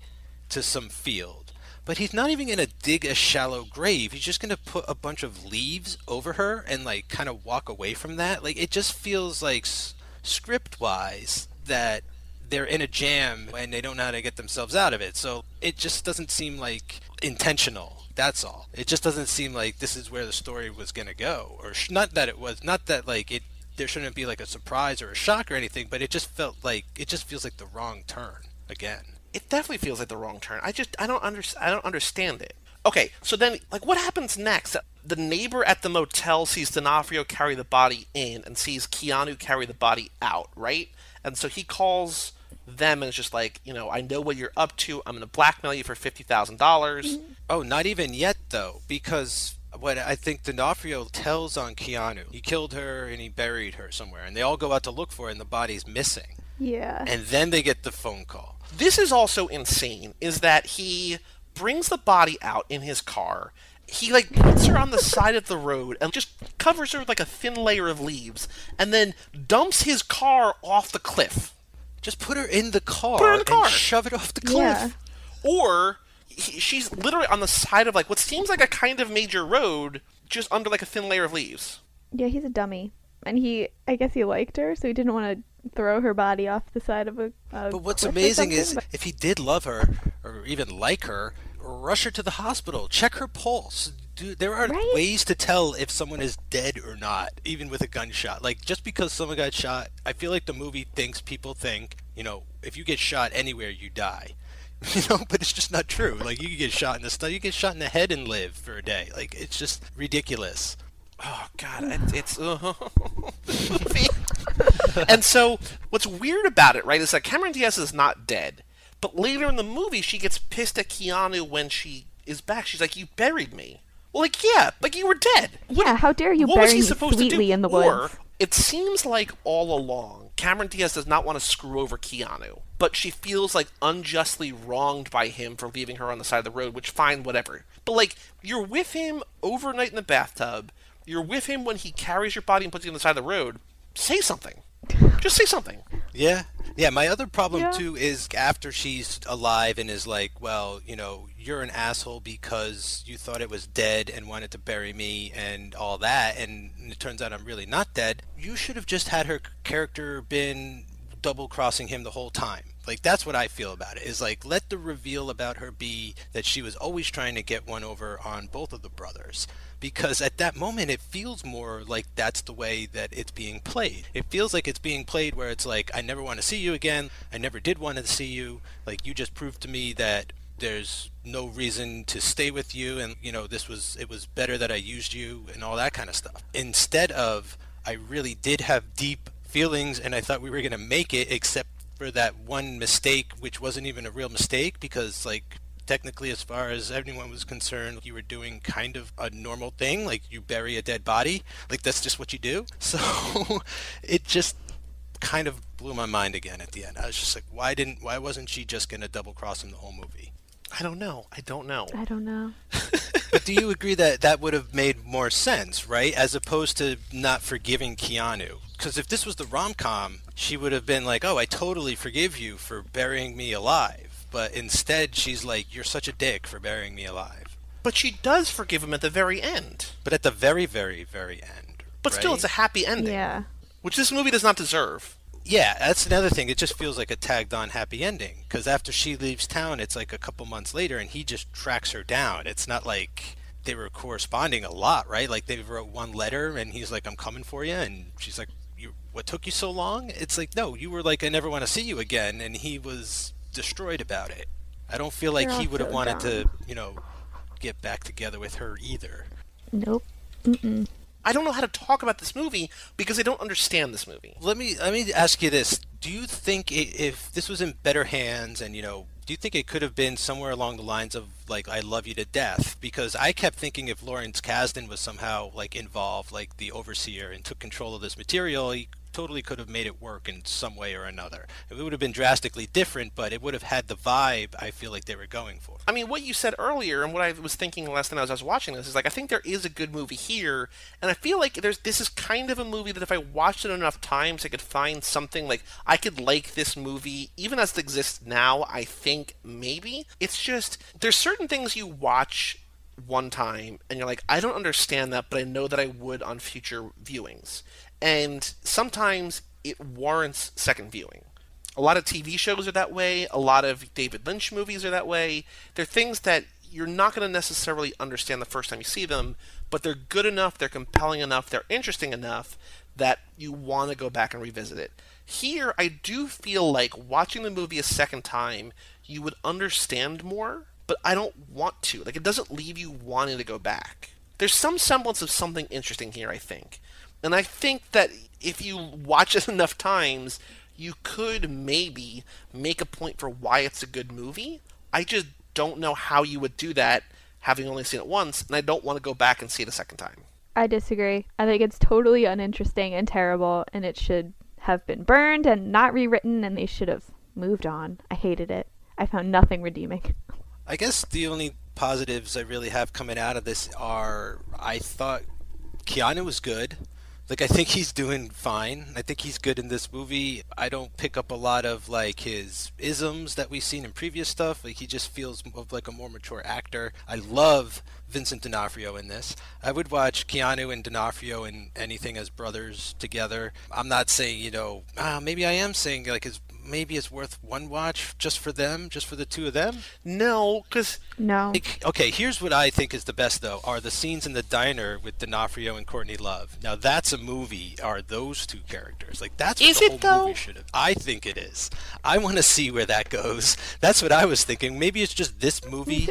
[SPEAKER 2] to some field but he's not even going to dig a shallow grave. He's just going to put a bunch of leaves over her and like kind of walk away from that. Like it just feels like s- script wise that they're in a jam and they don't know how to get themselves out of it. So it just doesn't seem like intentional. That's all. It just doesn't seem like this is where the story was going to go or sh- not that it was not that like it there shouldn't be like a surprise or a shock or anything, but it just felt like it just feels like the wrong turn again
[SPEAKER 1] it definitely feels like the wrong turn. I just I don't under, I don't understand it. Okay, so then like what happens next? The neighbor at the motel sees D'Onofrio carry the body in and sees Keanu carry the body out, right? And so he calls them and is just like, you know, I know what you're up to. I'm going to blackmail you for fifty thousand dollars.
[SPEAKER 2] Oh, not even yet though, because what I think D'Onofrio tells on Keanu, he killed her and he buried her somewhere, and they all go out to look for her, and the body's missing.
[SPEAKER 3] Yeah.
[SPEAKER 2] And then they get the phone call.
[SPEAKER 1] This is also insane. Is that he brings the body out in his car. He like puts her on the side of the road and just covers her with like a thin layer of leaves, and then dumps his car off the cliff.
[SPEAKER 2] Just put her in the car,
[SPEAKER 1] Put her in the car.
[SPEAKER 2] and shove it off the cliff.
[SPEAKER 3] Yeah.
[SPEAKER 1] Or he, she's literally on the side of like what seems like a kind of major road, just under like a thin layer of leaves.
[SPEAKER 3] Yeah, he's a dummy. And he, I guess he liked her, so he didn't want to throw her body off the side of a. a
[SPEAKER 2] But what's amazing is
[SPEAKER 3] but-
[SPEAKER 2] if he did love her or even like her, rush her to the hospital, check her pulse. Do, there are
[SPEAKER 3] Right?
[SPEAKER 2] ways to tell if someone is dead or not, even with a gunshot. Like just because someone got shot, I feel like the movie thinks people think, you know, if you get shot anywhere, you die. You know, but it's just not true. Like you can get shot in the stomach, you get shot in the head and live for a day. Like it's just ridiculous.
[SPEAKER 1] Oh God, it, it's uh, this movie. and so, what's weird about it, right, is that Cameron Diaz is not dead, but later in the movie, she gets pissed at Keanu when she is back. She's like, "You buried me." Well, like, yeah, like you were dead.
[SPEAKER 3] Yeah, how dare you
[SPEAKER 1] what was
[SPEAKER 3] bury
[SPEAKER 1] he
[SPEAKER 3] me
[SPEAKER 1] supposed to do?
[SPEAKER 3] in the woods?
[SPEAKER 1] or, it seems like all along, Cameron Diaz does not want to screw over Keanu, but she feels like unjustly wronged by him for leaving her on the side of the road, which fine, whatever. But like, you're with him overnight in the bathtub, you're with him when he carries your body and puts you on the side of the road. Say something. Just say something.
[SPEAKER 2] Yeah. Yeah, my other problem
[SPEAKER 3] Yeah.
[SPEAKER 2] too is after she's alive and is like, well, you know, you're an asshole because you thought it was dead and wanted to bury me and all that, and it turns out I'm really not dead. You should have just had her character been double crossing him the whole time. Like that's what I feel about it. Is like let the reveal about her be that she was always trying to get one over on both of the brothers. Because at that moment it feels more like that's the way that it's being played. It feels like it's being played where it's like I never want to see you again. I never did want to see you. Like you just proved to me that there's no reason to stay with you and you know this was it was better that I used you and all that kind of stuff. Instead of I really did have deep feelings and I thought we were going to make it except for that one mistake which wasn't even a real mistake because like technically as far as everyone was concerned you were doing kind of a normal thing like you bury a dead body like that's just what you do so it just kind of blew my mind again at the end i was just like why didn't why wasn't she just going to double cross him the whole movie
[SPEAKER 1] I don't know. I don't know.
[SPEAKER 3] I don't know.
[SPEAKER 2] but do you agree that that would have made more sense, right? As opposed to not forgiving Keanu. Because if this was the rom com, she would have been like, oh, I totally forgive you for burying me alive. But instead, she's like, you're such a dick for burying me alive.
[SPEAKER 1] But she does forgive him at the very end.
[SPEAKER 2] But at the very, very, very end.
[SPEAKER 1] But still, it's a happy ending,
[SPEAKER 3] Yeah.
[SPEAKER 1] which this movie does not deserve.
[SPEAKER 2] Yeah, that's another thing. It just feels like a tagged on happy ending. Because after she leaves town, it's like a couple months later, and he just tracks her down. It's not like they were corresponding a lot, right? Like they wrote one letter, and he's like, "I'm coming for you," and she's like, "You, what took you so long?" It's like, no, you were like, "I never want to see you again," and he was destroyed about it. I don't feel like
[SPEAKER 3] They're
[SPEAKER 2] he would have wanted to, you know, get back together with her either.
[SPEAKER 3] Nope. Mm-mm.
[SPEAKER 1] I don't know how to talk about this movie because I don't understand this movie.
[SPEAKER 2] Let me let me ask you this: Do you think i if this was in better hands, and you know, do you think it could have been somewhere along the lines of like "I love you to death"? Because I kept thinking if Lawrence Kasdan was somehow like involved, like the overseer, and took control of this material, he totally could have made it work in some way or another. It would have been drastically different, but it would have had the vibe I feel like they were going for.
[SPEAKER 1] I mean, what you said earlier and what I was thinking last night as I was watching this is like I think there is a good movie here, and I feel like there's this is kind of a movie that if I watched it enough times, I could find something like I could like this movie even as it exists now. I think maybe it's just there's certain things you watch one time and you're like, I don't understand that, but I know that I would on future viewings. And sometimes it warrants second viewing. A lot of TV shows are that way, a lot of David Lynch movies are that way. They're things that you're not going to necessarily understand the first time you see them, but they're good enough, they're compelling enough, they're interesting enough that you want to go back and revisit it. Here, I do feel like watching the movie a second time, you would understand more but I don't want to. Like, it doesn't leave you wanting to go back. There's some semblance of something interesting here, I think. And I think that if you watch it enough times, you could maybe make a point for why it's a good movie. I just don't know how you would do that having only seen it once, and I don't want to go back and see it a second time.
[SPEAKER 3] I disagree. I think it's totally uninteresting and terrible, and it should have been burned and not rewritten, and they should have moved on. I hated it. I found nothing redeeming.
[SPEAKER 2] I guess the only positives I really have coming out of this are I thought Keanu was good. Like I think he's doing fine. I think he's good in this movie. I don't pick up a lot of like his isms that we've seen in previous stuff. Like he just feels like a more mature actor. I love Vincent D'Onofrio in this. I would watch Keanu and D'Onofrio in anything as brothers together. I'm not saying you know uh, maybe I am saying like his maybe it's worth one watch just for them, just for the two of them?
[SPEAKER 1] No, because
[SPEAKER 3] no.
[SPEAKER 2] Like, okay, here's what I think is the best though: are the scenes in the diner with D'Onofrio and Courtney Love. Now that's a movie. Are those two characters like that's what
[SPEAKER 1] is
[SPEAKER 2] the
[SPEAKER 1] it
[SPEAKER 2] whole
[SPEAKER 1] though?
[SPEAKER 2] movie should have? I think it is. I want to see where that goes. That's what I was thinking. Maybe it's just this movie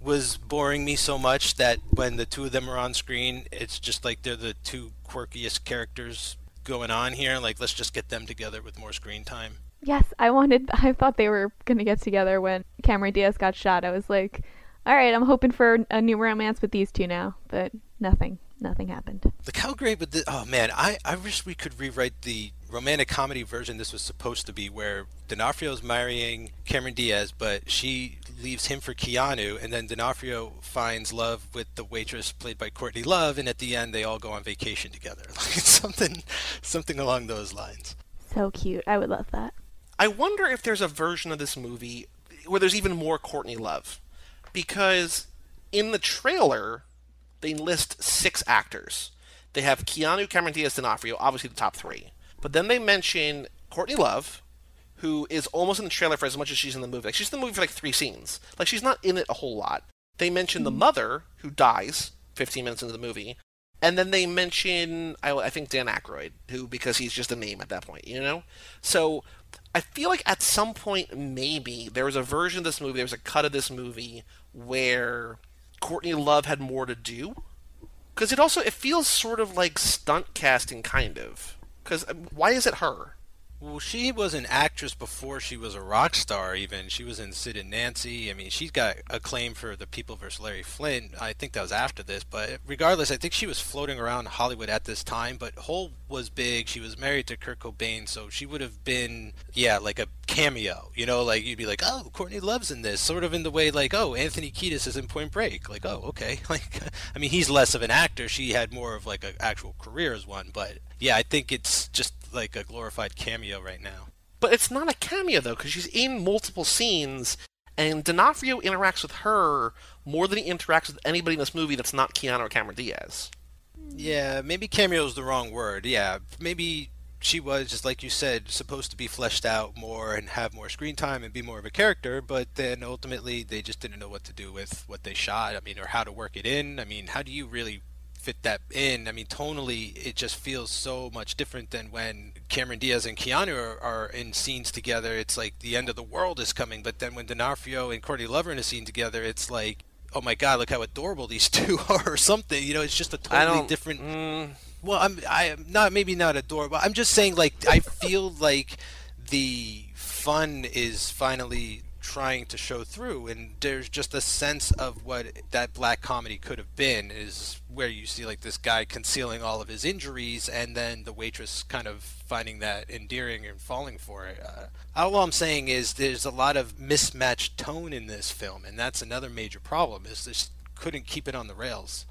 [SPEAKER 2] was boring me so much that when the two of them are on screen, it's just like they're the two quirkiest characters going on here. Like, let's just get them together with more screen time.
[SPEAKER 3] Yes, I wanted. I thought they were gonna get together when Cameron Diaz got shot. I was like, all right, I'm hoping for a new romance with these two now, but nothing. Nothing happened.
[SPEAKER 2] Look how great with the oh man, I, I wish we could rewrite the romantic comedy version this was supposed to be where D'Onofrio's marrying Cameron Diaz, but she leaves him for Keanu, and then D'Onofrio finds love with the waitress played by Courtney Love, and at the end they all go on vacation together. Like something something along those lines.
[SPEAKER 3] So cute. I would love that.
[SPEAKER 1] I wonder if there's a version of this movie where there's even more Courtney Love. Because in the trailer, they list six actors. They have Keanu, Cameron Diaz, D'Onofrio, obviously the top three. But then they mention Courtney Love, who is almost in the trailer for as much as she's in the movie. Like she's in the movie for like three scenes. Like she's not in it a whole lot. They mention the hmm. mother, who dies 15 minutes into the movie. And then they mention, I, I think, Dan Aykroyd, who, because he's just a name at that point, you know? So I feel like at some point, maybe there was a version of this movie, there was a cut of this movie where Courtney Love had more to do. Because it also it feels sort of like stunt casting, kind of. Because um, why is it her?
[SPEAKER 2] Well, she was an actress before she was a rock star. Even she was in Sid and Nancy. I mean, she's got acclaim for The People vs. Larry Flynt. I think that was after this, but regardless, I think she was floating around Hollywood at this time. But Hole was big. She was married to Kurt Cobain, so she would have been, yeah, like a cameo. You know, like you'd be like, oh, Courtney Love's in this, sort of in the way like, oh, Anthony Kiedis is in Point Break. Like, oh, okay. Like, I mean, he's less of an actor. She had more of like an actual career as one. But yeah, I think it's just like a glorified cameo right now.
[SPEAKER 1] But it's not a cameo though, because she's in multiple scenes, and D'Onofrio interacts with her more than he interacts with anybody in this movie that's not Keanu or Cameron Diaz.
[SPEAKER 2] Yeah, maybe cameo is the wrong word. Yeah, maybe she was just like you said supposed to be fleshed out more and have more screen time and be more of a character but then ultimately they just didn't know what to do with what they shot i mean or how to work it in i mean how do you really fit that in. I mean, tonally, it just feels so much different than when Cameron Diaz and Keanu are, are, in scenes together. It's like the end of the world is coming. But then when D'Onofrio and Courtney Love are in a scene together, it's like, oh my God, look how adorable these two are, or something. You know, it's just a totally different.
[SPEAKER 1] Mm,
[SPEAKER 2] well, I'm I'm not maybe not adorable. I'm just saying like I feel like the fun is finally trying to show through and there's just a sense of what that black comedy could have been is where you see like this guy concealing all of his injuries and then the waitress kind of finding that endearing and falling for it. Uh, all i'm saying is there's a lot of mismatched tone in this film and that's another major problem is this couldn't keep it on the rails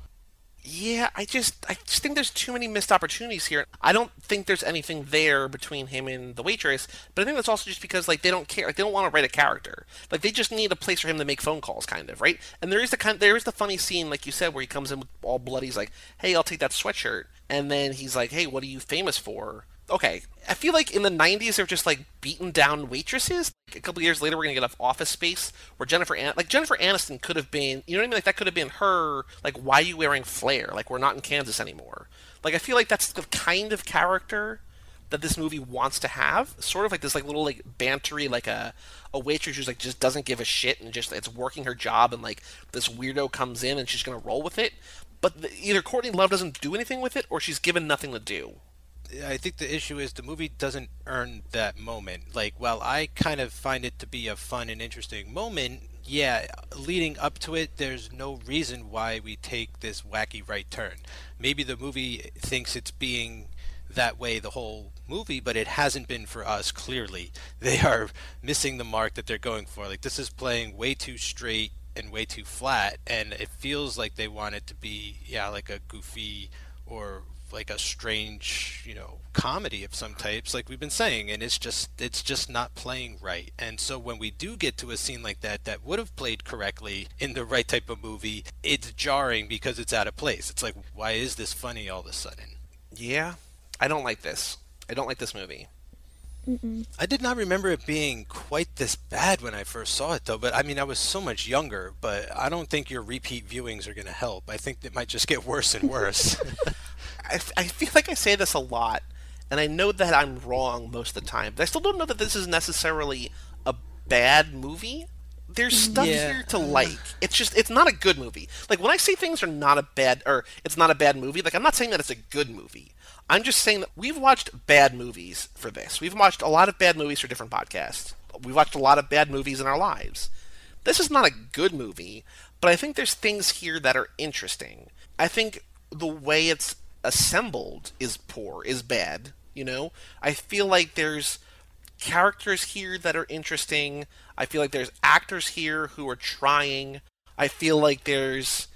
[SPEAKER 1] Yeah, I just I just think there's too many missed opportunities here. I don't think there's anything there between him and the waitress, but I think that's also just because like they don't care, like they don't want to write a character. Like they just need a place for him to make phone calls, kind of, right? And there is the kind there is the funny scene, like you said, where he comes in with all bloody. He's like, "Hey, I'll take that sweatshirt," and then he's like, "Hey, what are you famous for?" Okay, I feel like in the 90s they're just like beaten down waitresses. Like, a couple years later, we're gonna get off Office Space where Jennifer An- like Jennifer Aniston could have been, you know what I mean? Like that could have been her. Like, why are you wearing flair? Like we're not in Kansas anymore. Like I feel like that's the kind of character that this movie wants to have. Sort of like this like little like bantery like a a waitress who's like just doesn't give a shit and just it's working her job and like this weirdo comes in and she's gonna roll with it. But the, either Courtney Love doesn't do anything with it or she's given nothing to do.
[SPEAKER 2] I think the issue is the movie doesn't earn that moment. Like, while I kind of find it to be a fun and interesting moment, yeah, leading up to it, there's no reason why we take this wacky right turn. Maybe the movie thinks it's being that way the whole movie, but it hasn't been for us, clearly. They are missing the mark that they're going for. Like, this is playing way too straight and way too flat, and it feels like they want it to be, yeah, like a goofy or like a strange, you know, comedy of some types, like we've been saying, and it's just it's just not playing right. And so when we do get to a scene like that that would have played correctly in the right type of movie, it's jarring because it's out of place. It's like, why is this funny all of a sudden?
[SPEAKER 1] Yeah, I don't like this. I don't like this movie.
[SPEAKER 2] I did not remember it being quite this bad when I first saw it, though. But I mean, I was so much younger. But I don't think your repeat viewings are going to help. I think it might just get worse and worse.
[SPEAKER 1] I, I feel like I say this a lot, and I know that I'm wrong most of the time, but I still don't know that this is necessarily a bad movie. There's mm, stuff
[SPEAKER 2] Yeah.
[SPEAKER 1] here to like. It's just it's not a good movie. Like when I say things are not a bad or it's not a bad movie, like I'm not saying that it's a good movie. I'm just saying that we've watched bad movies for this. We've watched a lot of bad movies for different podcasts. We've watched a lot of bad movies in our lives. This is not a good movie, but I think there's things here that are interesting. I think the way it's assembled is poor, is bad, you know? I feel like there's characters here that are interesting. I feel like there's actors here who are trying. I feel like there's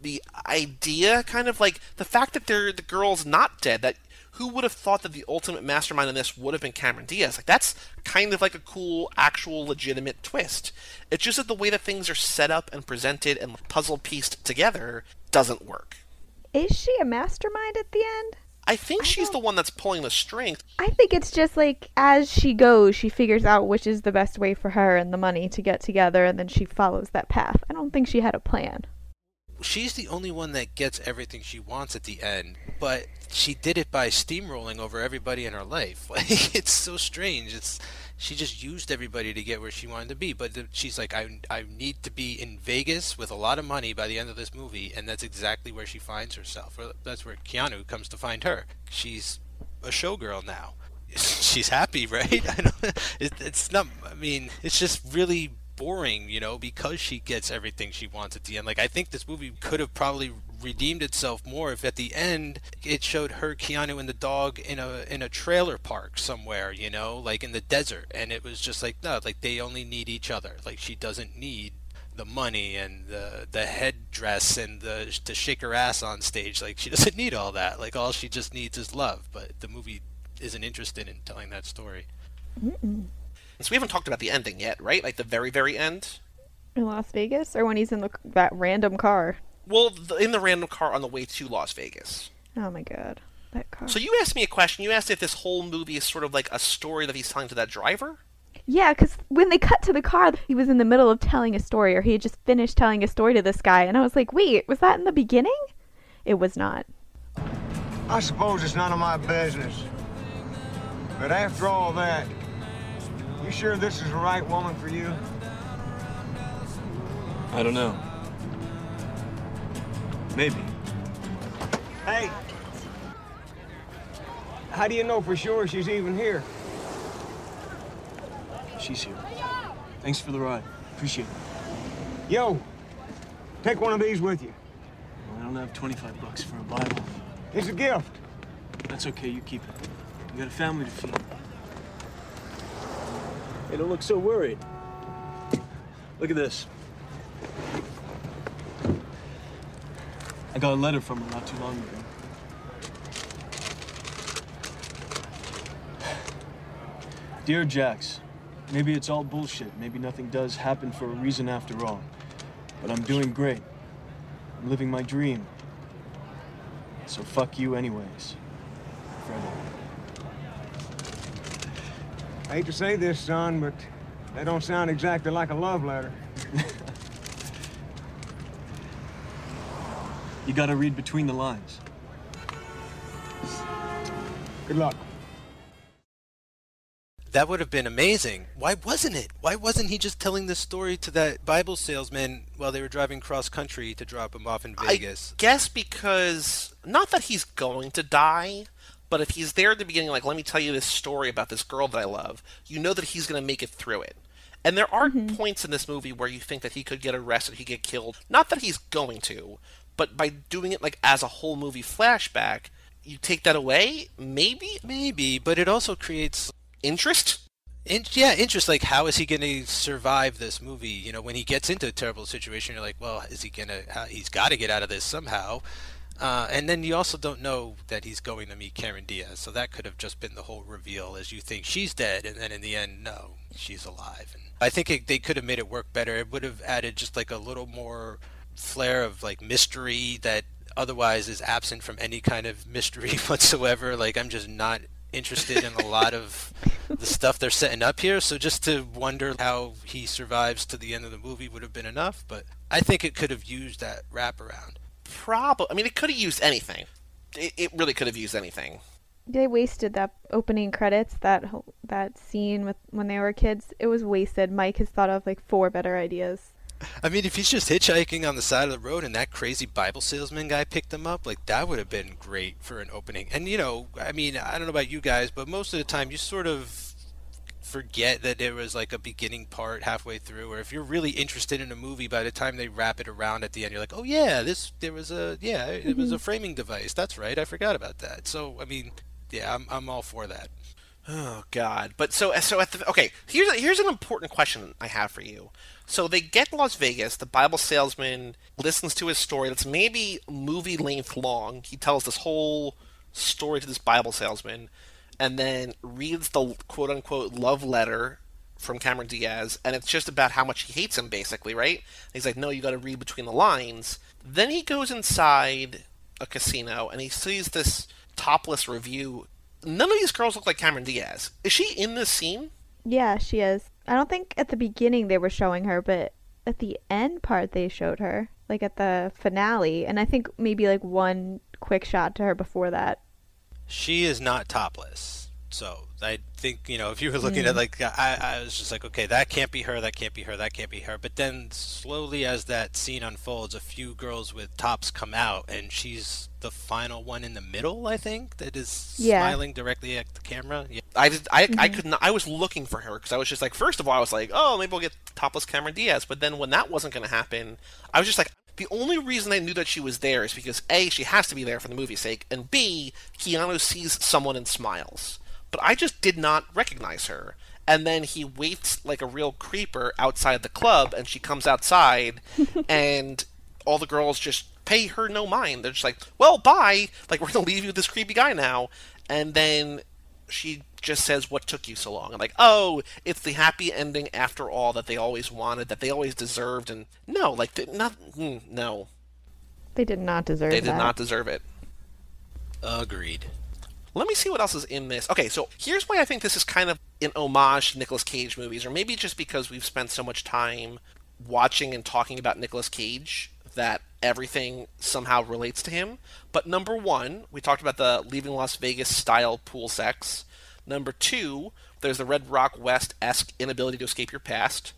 [SPEAKER 1] the idea kind of like the fact that they're the girl's not dead that who would have thought that the ultimate mastermind in this would have been Cameron Diaz? Like that's kind of like a cool, actual, legitimate twist. It's just that the way that things are set up and presented and puzzle pieced together doesn't work.
[SPEAKER 3] Is she a mastermind at the end?
[SPEAKER 1] I think she's the one that's pulling the strings.
[SPEAKER 3] I think it's just like as she goes, she figures out which is the best way for her and the money to get together, and then she follows that path. I don't think she had a plan.
[SPEAKER 2] She's the only one that gets everything she wants at the end, but she did it by steamrolling over everybody in her life. Like it's so strange. It's she just used everybody to get where she wanted to be. But she's like, I I need to be in Vegas with a lot of money by the end of this movie, and that's exactly where she finds herself. That's where Keanu comes to find her. She's a showgirl now. She's happy, right? I it, it's not. I mean, it's just really boring, you know, because she gets everything she wants at the end. Like I think this movie could have probably redeemed itself more if at the end it showed her Keanu and the dog in a in a trailer park somewhere, you know, like in the desert and it was just like no, like they only need each other. Like she doesn't need the money and the the headdress and the to shake her ass on stage. Like she doesn't need all that. Like all she just needs is love. But the movie isn't interested in telling that story.
[SPEAKER 1] So we haven't talked about the ending yet, right? Like the very, very end.
[SPEAKER 3] In Las Vegas, or when he's in the that random car.
[SPEAKER 1] Well, the, in the random car on the way to Las Vegas.
[SPEAKER 3] Oh my god, that car.
[SPEAKER 1] So you asked me a question. You asked if this whole movie is sort of like a story that he's telling to that driver.
[SPEAKER 3] Yeah, because when they cut to the car, he was in the middle of telling a story, or he had just finished telling a story to this guy, and I was like, wait, was that in the beginning? It was not.
[SPEAKER 6] I suppose it's none of my business. But after all that, you sure this is the right woman for you?
[SPEAKER 4] I don't know. Maybe.
[SPEAKER 6] Hey! How do you know for sure she's even here?
[SPEAKER 4] She's here. Thanks for the ride. Appreciate it.
[SPEAKER 6] Yo, take one of these with you.
[SPEAKER 4] Well, I don't have 25 bucks for a Bible.
[SPEAKER 6] It's a gift.
[SPEAKER 4] That's okay, you keep it. You got a family to feed. Hey, don't look so worried. Look at this. I got a letter from her not too long ago. Dear Jax, maybe it's all bullshit. Maybe nothing does happen for a reason after all. But I'm doing great. I'm living my dream. So fuck you anyways.
[SPEAKER 6] I hate to say this, son, but that don't sound exactly like a love letter.
[SPEAKER 4] You gotta read between the lines.
[SPEAKER 6] Good luck.
[SPEAKER 2] That would have been amazing. Why wasn't it? Why wasn't he just telling this story to that Bible salesman while they were driving cross country to drop him off in Vegas?
[SPEAKER 1] I guess because not that he's going to die, but if he's there at the beginning, like, let me tell you this story about this girl that I love, you know that he's going to make it through it. And there are mm-hmm. points in this movie where you think that he could get arrested, he get killed. Not that he's going to, but by doing it like as a whole movie flashback, you take that away. Maybe
[SPEAKER 2] Maybe, but it also creates
[SPEAKER 1] interest.
[SPEAKER 2] In, yeah, interest. Like, how is he going to survive this movie? You know, when he gets into a terrible situation, you're like, well, is he going to? He's got to get out of this somehow. Uh, and then you also don't know that he's going to meet Karen Diaz, so that could have just been the whole reveal. As you think she's dead, and then in the end, no, she's alive. And I think it, they could have made it work better. It would have added just like a little more flair of like mystery that otherwise is absent from any kind of mystery whatsoever. Like I'm just not interested in a lot of the stuff they're setting up here. So just to wonder how he survives to the end of the movie would have been enough. But I think it could have used that wraparound.
[SPEAKER 1] Probably. I mean, it could have used anything. It, it really could have used anything.
[SPEAKER 3] They wasted that opening credits, that whole, that scene with when they were kids. It was wasted. Mike has thought of like four better ideas.
[SPEAKER 2] I mean, if he's just hitchhiking on the side of the road and that crazy Bible salesman guy picked him up, like that would have been great for an opening. And you know, I mean, I don't know about you guys, but most of the time you sort of forget that there was like a beginning part halfway through or if you're really interested in a movie by the time they wrap it around at the end you're like oh yeah this there was a yeah it was a mm-hmm. framing device that's right i forgot about that so i mean yeah i'm, I'm all for that
[SPEAKER 1] Oh God! But so so at the okay. Here's a, here's an important question I have for you. So they get to Las Vegas. The Bible salesman listens to his story. That's maybe movie length long. He tells this whole story to this Bible salesman, and then reads the quote unquote love letter from Cameron Diaz, and it's just about how much he hates him, basically, right? he's like, "No, you got to read between the lines." Then he goes inside a casino and he sees this topless revue none of these girls look like Cameron Diaz. Is she in this scene?
[SPEAKER 3] Yeah, she is. I don't think at the beginning they were showing her, but at the end part they showed her, like at the finale, and I think maybe like one quick shot to her before that.
[SPEAKER 2] She is not topless so i think you know if you were looking at like I, I was just like okay that can't be her that can't be her that can't be her but then slowly as that scene unfolds a few girls with tops come out and she's the final one in the middle i think that is
[SPEAKER 3] Yeah.
[SPEAKER 2] smiling directly at the camera yeah.
[SPEAKER 1] I did, I, I mm-hmm. could not. I was looking for her because I was just like, first of all, I was like, oh, maybe we'll get topless Cameron Diaz. But then when that wasn't going to happen, I was just like, the only reason I knew that she was there is because a, she has to be there for the movie's sake, and b, Keanu sees someone and smiles. But I just did not recognize her. And then he waits like a real creeper outside the club, and she comes outside, and all the girls just pay her no mind. They're just like, well, bye. Like, we're going to leave you with this creepy guy now. And then she just says, what took you so long? I'm like, oh, it's the happy ending after all that they always wanted, that they always deserved. And no, like, they, not, mm, no,
[SPEAKER 3] They did not deserve
[SPEAKER 1] they did
[SPEAKER 3] that.
[SPEAKER 1] not deserve it.
[SPEAKER 2] agreed
[SPEAKER 1] Let me see what else is in this. Okay, so here's why I think this is kind of an homage to Nicolas Cage movies, or maybe just because we've spent so much time watching and talking about Nicolas Cage that everything somehow relates to him. But number one, we talked about the Leaving Las Vegas style pool sex. Number two, there's the Red Rock West esque inability to escape your past.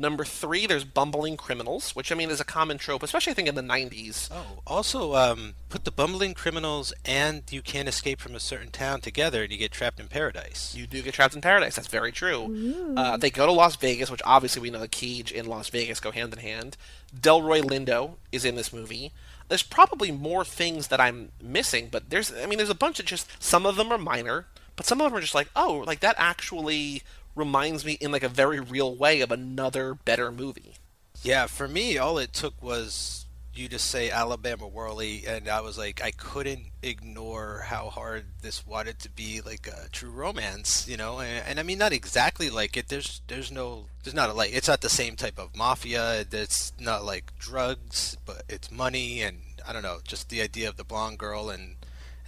[SPEAKER 1] Number three, there's bumbling criminals, which I mean is a common trope, especially I think in the 90s.
[SPEAKER 2] Oh, also um, put the bumbling criminals and you can't escape from a certain town together, and you get trapped in paradise.
[SPEAKER 1] You do get trapped in paradise. That's very true. Uh, they go to Las Vegas, which obviously we know the Cage in Las Vegas go hand in hand. Delroy Lindo is in this movie. There's probably more things that I'm missing, but there's I mean there's a bunch of just some of them are minor, but some of them are just like oh like that actually reminds me in like a very real way of another better movie.
[SPEAKER 2] Yeah, for me, all it took was you to say Alabama Worley, and I was like, I couldn't ignore how hard this wanted to be like a true romance, you know. And, and I mean, not exactly like it. There's, there's no, there's not a like. It's not the same type of mafia. It's not like drugs, but it's money, and I don't know, just the idea of the blonde girl and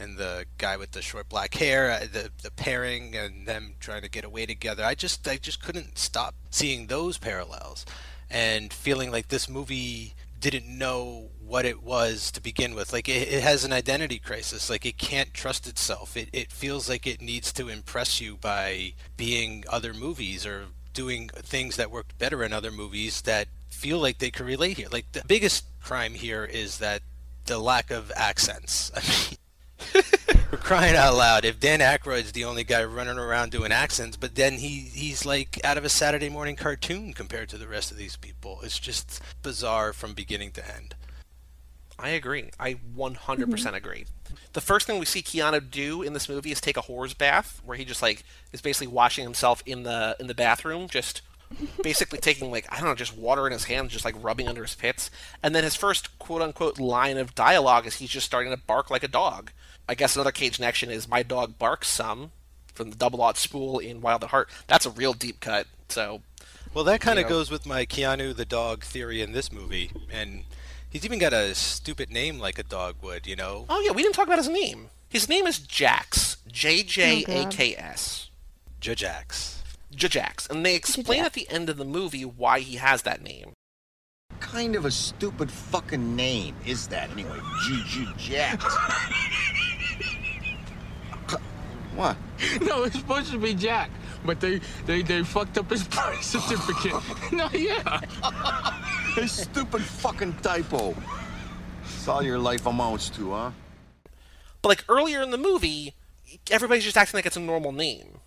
[SPEAKER 2] and the guy with the short black hair, uh, the the pairing, and them trying to get away together. I just, I just couldn't stop seeing those parallels and feeling like this movie didn't know what it was to begin with. Like it, it, has an identity crisis. Like it can't trust itself. It it feels like it needs to impress you by being other movies or doing things that worked better in other movies that feel like they could relate here. Like the biggest crime here is that the lack of accents. I mean, we're crying out loud. If Dan Aykroyd's the only guy running around doing accents, but then he he's like out of a Saturday morning cartoon compared to the rest of these people. It's just bizarre from beginning to end.
[SPEAKER 1] I agree. I mm-hmm. 100% agree. The first thing we see Keanu do in this movie is take a horse bath, where he just like is basically washing himself in the in the bathroom, just basically taking like I don't know, just water in his hands, just like rubbing under his pits. And then his first quote unquote line of dialogue is he's just starting to bark like a dog. I guess another cage connection is my dog barks some from the double aught spool in Wild at Heart. That's a real deep cut. So
[SPEAKER 2] Well, that kind of
[SPEAKER 1] You know.
[SPEAKER 2] goes with my Keanu the dog theory in this movie, and he's even got a stupid name like a dog would, you know.
[SPEAKER 1] Oh yeah, we didn't talk about his name. His name is Jax. J J A K S.
[SPEAKER 2] Jajax.
[SPEAKER 1] Jajax. And they explain
[SPEAKER 3] Jajax.
[SPEAKER 1] at the end of the movie why he has that name.
[SPEAKER 7] kind of a stupid fucking name is that anyway? Juju Jax. what?
[SPEAKER 8] No, it's supposed to be Jack, but they they, they fucked up his birth certificate. no, yeah.
[SPEAKER 7] A stupid fucking typo. That's all your life amounts to, huh?
[SPEAKER 1] But like earlier in the movie, everybody's just acting like it's a normal name.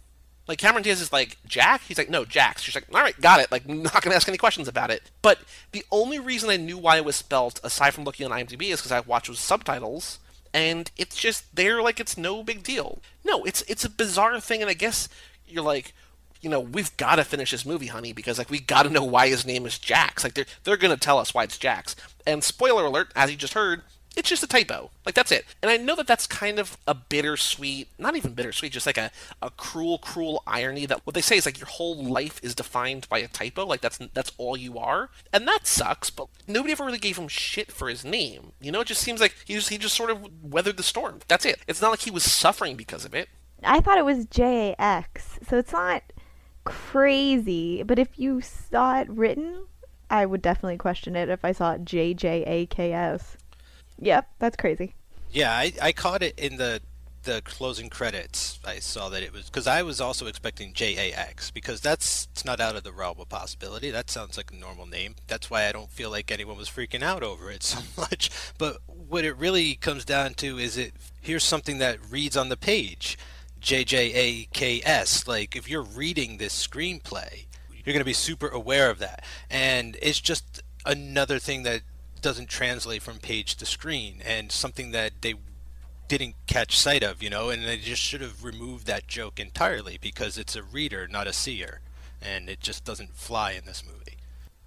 [SPEAKER 1] Like Cameron Diaz is like Jack. He's like no Jax. She's like all right, got it. Like not gonna ask any questions about it. But the only reason I knew why it was spelt, aside from looking on IMDb, is because I watched with subtitles, and it's just there like it's no big deal. No, it's it's a bizarre thing, and I guess you're like. You know, we've got to finish this movie, honey, because like we got to know why his name is Jax. Like they're they're gonna tell us why it's Jax. And spoiler alert, as you just heard, it's just a typo. Like that's it. And I know that that's kind of a bittersweet, not even bittersweet, just like a, a cruel, cruel irony that what they say is like your whole life is defined by a typo. Like that's that's all you are, and that sucks. But nobody ever really gave him shit for his name. You know, it just seems like he just he just sort of weathered the storm. That's it. It's not like he was suffering because of it.
[SPEAKER 3] I thought it was J A X, so it's not crazy. But if you saw it written, I would definitely question it if I saw it J J A K S. Yep, that's crazy.
[SPEAKER 2] Yeah, I, I caught it in the the closing credits. I saw that it was because I was also expecting J A X because that's it's not out of the realm of possibility. That sounds like a normal name. That's why I don't feel like anyone was freaking out over it so much. But what it really comes down to is it here's something that reads on the page, J J A K S. Like if you're reading this screenplay, you're going to be super aware of that, and it's just another thing that doesn't translate from page to screen and something that they didn't catch sight of, you know, and they just should have removed that joke entirely because it's a reader, not a seer, and it just doesn't fly in this movie.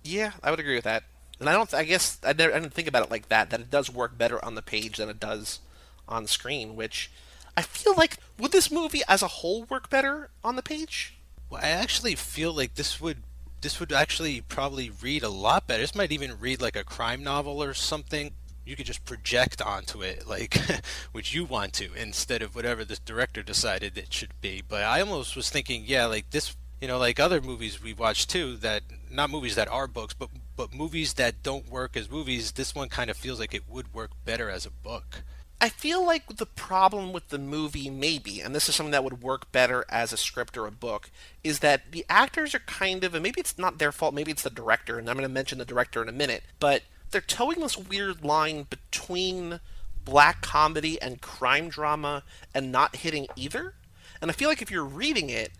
[SPEAKER 1] Yeah, I would agree with that. And I don't. I guess I, never, I didn't think about it like that. That it does work better on the page than it does on screen. Which I feel like would this movie as a whole work better on the page?
[SPEAKER 2] Well, I actually feel like this would this would actually probably read a lot better. This might even read like a crime novel or something. You could just project onto it like which you want to instead of whatever the director decided it should be. But I almost was thinking, yeah, like this, you know, like other movies we've watched too that not movies that are books, but but movies that don't work as movies, this one kind of feels like it would work better as a book.
[SPEAKER 1] I feel like the problem with the movie, maybe, and this is something that would work better as a script or a book, is that the actors are kind of, and maybe it's not their fault, maybe it's the director, and I'm going to mention the director in a minute, but they're towing this weird line between black comedy and crime drama and not hitting either. And I feel like if you're reading it,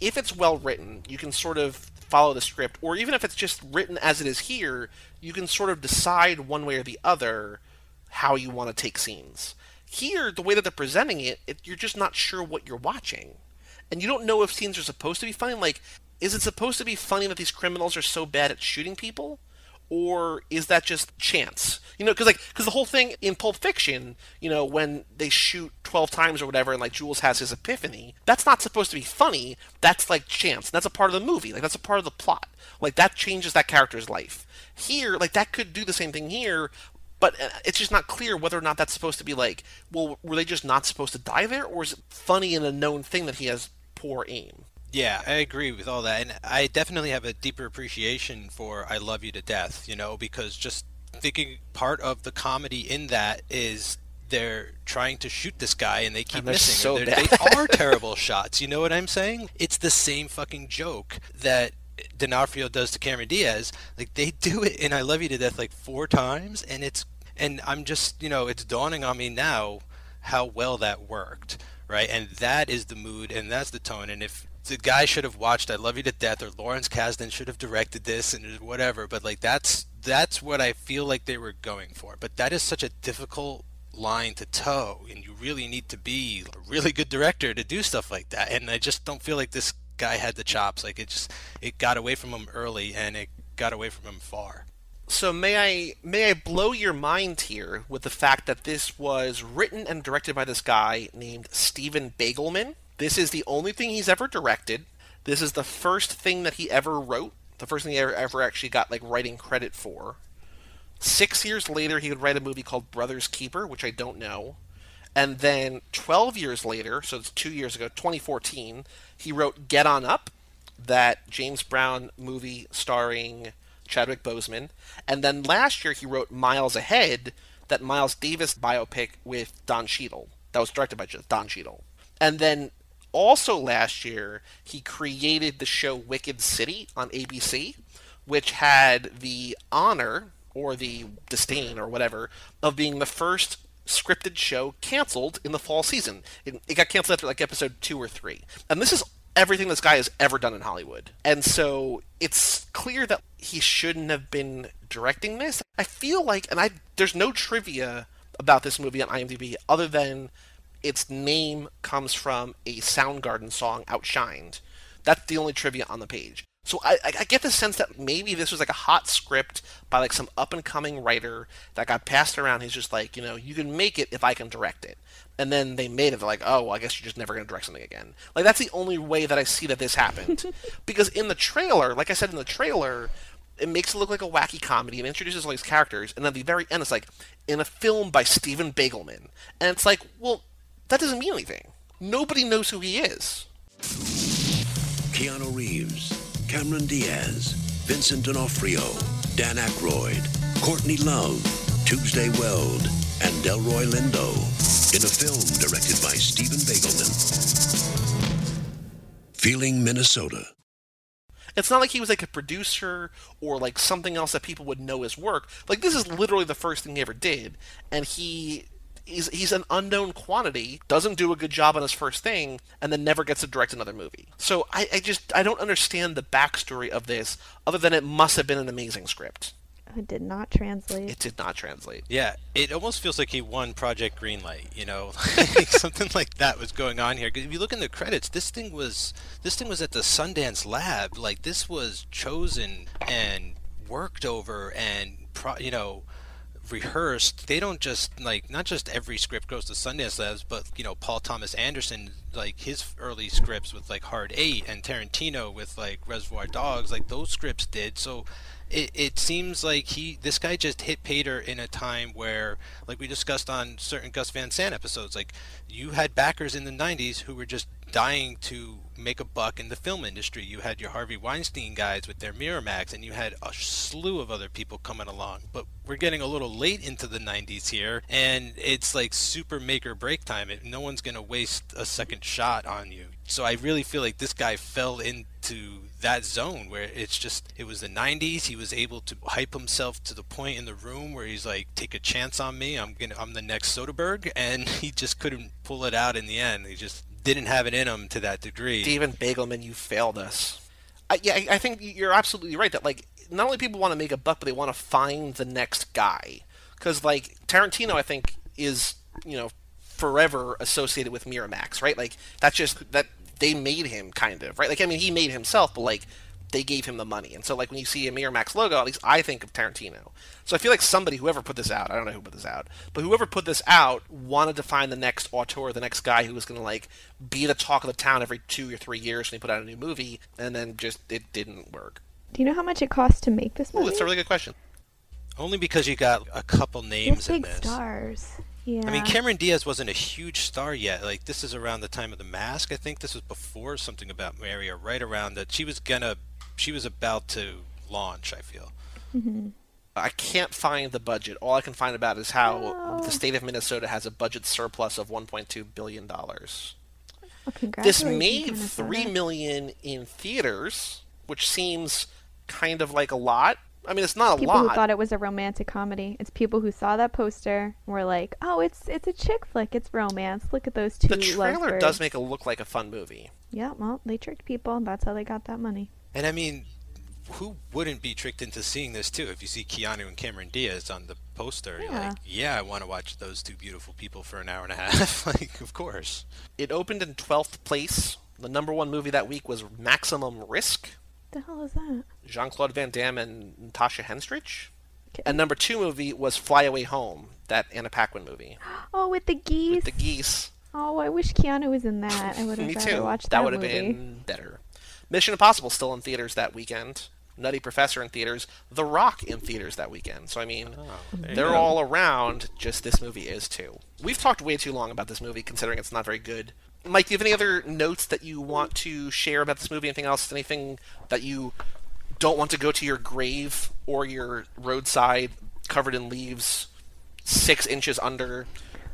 [SPEAKER 1] if it's well written, you can sort of follow the script, or even if it's just written as it is here, you can sort of decide one way or the other how you want to take scenes. Here, the way that they're presenting it, it, you're just not sure what you're watching. And you don't know if scenes are supposed to be funny. Like, is it supposed to be funny that these criminals are so bad at shooting people? Or is that just chance? You know, because like, because the whole thing in Pulp Fiction, you know, when they shoot twelve times or whatever, and like Jules has his epiphany, that's not supposed to be funny. That's like chance. That's a part of the movie. Like that's a part of the plot. Like that changes that character's life. Here, like that could do the same thing here, but uh, it's just not clear whether or not that's supposed to be like, well, were they just not supposed to die there, or is it funny and a known thing that he has poor aim?
[SPEAKER 2] Yeah, I agree with all that, and I definitely have a deeper appreciation for "I Love You to Death," you know, because just thinking part of the comedy in that is they're trying to shoot this guy and they keep
[SPEAKER 1] And they're
[SPEAKER 2] missing.
[SPEAKER 1] so
[SPEAKER 2] they are terrible shots. You know what I'm saying? It's the same fucking joke that D'Onofrio does to Cameron Diaz. Like they do it in "I Love You to Death" like four times, and it's and I'm just you know it's dawning on me now how well that worked, right? And that is the mood and that's the tone. And if the guy should have watched "I Love You to Death" or Lawrence Kasdan should have directed this and whatever, but like that's that's what I feel like they were going for. But that is such a difficult line to toe and you really need to be a really good director to do stuff like that and i just don't feel like this guy had the chops like it just it got away from him early and it got away from him far
[SPEAKER 1] So may I may I blow your mind here with the fact that this was written and directed by this guy named Steven Baigelman. This is the only thing he's ever directed. This is the first thing that he ever wrote. The first thing he ever, ever actually got like writing credit for. Six years later, he would write a movie called Brothers Keeper, which I don't know. And then 12 years later, so it's two years ago, 2014, he wrote Get On Up, that James Brown movie starring Chadwick Boseman. And then last year, he wrote Miles Ahead, that Miles Davis biopic with Don Cheadle, that was directed by Don Cheadle. And then also last year, he created the show Wicked City on ABC, which had the honor or the disdain or whatever of being the first scripted show canceled in the fall season. It, it got canceled after like episode two or three. And this is everything this guy has ever done in Hollywood. And so it's clear that he shouldn't have been directing this. I feel like, and I there's no trivia about this movie on IMDb other than its name comes from a Soundgarden song, Outshined. That's the only trivia on the page. So I, I I get the sense that maybe this was like a hot script by like some up and coming writer that got passed around. He's just like, you know, you can make it if I can direct it. And then they made it. They're like, oh, well, I guess you're just never going to direct something again. Like that's the only way that I see that this happened. because in the trailer, like I said in the trailer, it makes it look like a wacky comedy and introduces all these characters. And then at the very end, it's like in a film by Steven Baigelman, and it's like, well, that doesn't mean anything. Nobody knows who he is.
[SPEAKER 9] Keanu Reeves, Cameron Diaz, Vincent D'Onofrio, Dan Aykroyd, Courtney Love, Tuesday Weld, and Delroy Lindo in a film directed by Steven Baigelman. Feeling Minnesota.
[SPEAKER 1] It's not like he was like a producer or like something else that people would know his work. Like this is literally the first thing he ever did, and he he's he's an unknown quantity, doesn't do a good job on his first thing, and then never gets to direct another movie. So I, I just I don't understand the backstory of this, other than it must have been an amazing script.
[SPEAKER 3] It did not translate.
[SPEAKER 1] It did not translate.
[SPEAKER 2] yeah it almost feels like he won project greenlight you know like something like that was going on here 'Cause if you look in the credits this thing was this thing was at the sundance lab like this was chosen and worked over and pro, you know rehearsed they don't just like not just every script goes to sundance labs but you know paul thomas anderson like his early scripts with like hard eight and tarantino with like reservoir dogs like those scripts did. So it, it seems like he this guy just hit Pater in a time where like we discussed on certain Gus Van Sant episodes like you had backers in the 90s who were just dying to make a buck in the film industry. You had your Harvey Weinstein guys with their Miramax, and you had a slew of other people coming along. But we're getting a little late into the 90s here, and it's like super make or break time. No one's going to waste a second shot on you. So I really feel like this guy fell into that zone where it's just it was the 90s he was able to hype himself to the point in the room where he's like take a chance on me i'm gonna i'm the next soderbergh and he just couldn't pull it out in the end he just didn't have it in him to that degree
[SPEAKER 1] Steven Baigelman, you failed us. I, yeah, I, I think you're absolutely right that like not only people want to make a buck, but they want to find the next guy. Because like Tarantino, I think is you know forever associated with Miramax, right? Like that's just that they made him kind of right. Like I mean, he made himself, but like they gave him the money. And so like when you see a Miramax logo, at least I think of Tarantino. So I feel like somebody, whoever put this out, I don't know who put this out, but whoever put this out wanted to find the next auteur, the next guy who was going to like be the talk of the town every two or three years when he put out a new movie, and then just it didn't work.
[SPEAKER 3] Do you know how much it costs to make this
[SPEAKER 1] Ooh,
[SPEAKER 3] movie?
[SPEAKER 1] that's a really good question.
[SPEAKER 2] only because you got a couple names
[SPEAKER 3] have
[SPEAKER 2] in
[SPEAKER 3] big
[SPEAKER 2] this
[SPEAKER 3] stars. Yeah.
[SPEAKER 2] I mean, Cameron Diaz wasn't a huge star yet. Like this is around the time of The Mask. I think this was before something about Mary, or right around that. She was gonna, she was about to launch. I feel.
[SPEAKER 3] hmm
[SPEAKER 1] I can't find the budget. All I can find about is how the state of Minnesota has a budget surplus of 1.2 billion dollars.
[SPEAKER 3] Well,
[SPEAKER 1] This made
[SPEAKER 3] Minnesota.
[SPEAKER 1] three million in theaters, which seems kind of like a lot. I mean, it's not a
[SPEAKER 3] people
[SPEAKER 1] lot.
[SPEAKER 3] who thought it was a romantic comedy. It's people who saw that poster and were like, "Oh, it's it's a chick flick. It's romance. Look at those two
[SPEAKER 1] the trailer
[SPEAKER 3] lovebirds."
[SPEAKER 1] does make it look like a fun movie.
[SPEAKER 3] Yeah, well, they tricked people. and That's how they got that money.
[SPEAKER 2] And I mean, who wouldn't be tricked into seeing this too? If you see Keanu and Cameron Diaz on the poster, you're
[SPEAKER 3] Yeah.
[SPEAKER 2] like, yeah, I want to watch those two beautiful people for an hour and a half. like, of course.
[SPEAKER 1] It opened in 12th place. The number one movie that week was Maximum Risk.
[SPEAKER 3] The hell is that?
[SPEAKER 1] Jean Claude Van Damme and Natasha Henstridge. And number two movie was Fly Away Home, that Anna Paquin movie.
[SPEAKER 3] Oh, with the geese.
[SPEAKER 1] With The geese.
[SPEAKER 3] Oh, I wish Keanu was in that. I would have
[SPEAKER 1] Me
[SPEAKER 3] rather
[SPEAKER 1] too.
[SPEAKER 3] watched
[SPEAKER 1] that
[SPEAKER 3] that,
[SPEAKER 1] would have been better. Mission Impossible still in theaters that weekend. Nutty Professor in theaters. The Rock in theaters that weekend. So I mean,
[SPEAKER 2] you
[SPEAKER 1] they're
[SPEAKER 2] go.
[SPEAKER 1] all around. Just this movie is too. We've talked way too long about this movie, considering it's not very good. Mike, do you have any other notes that you want to share about this movie? Anything else? Anything that you don't want to go to your grave or your roadside covered in leaves, six inches under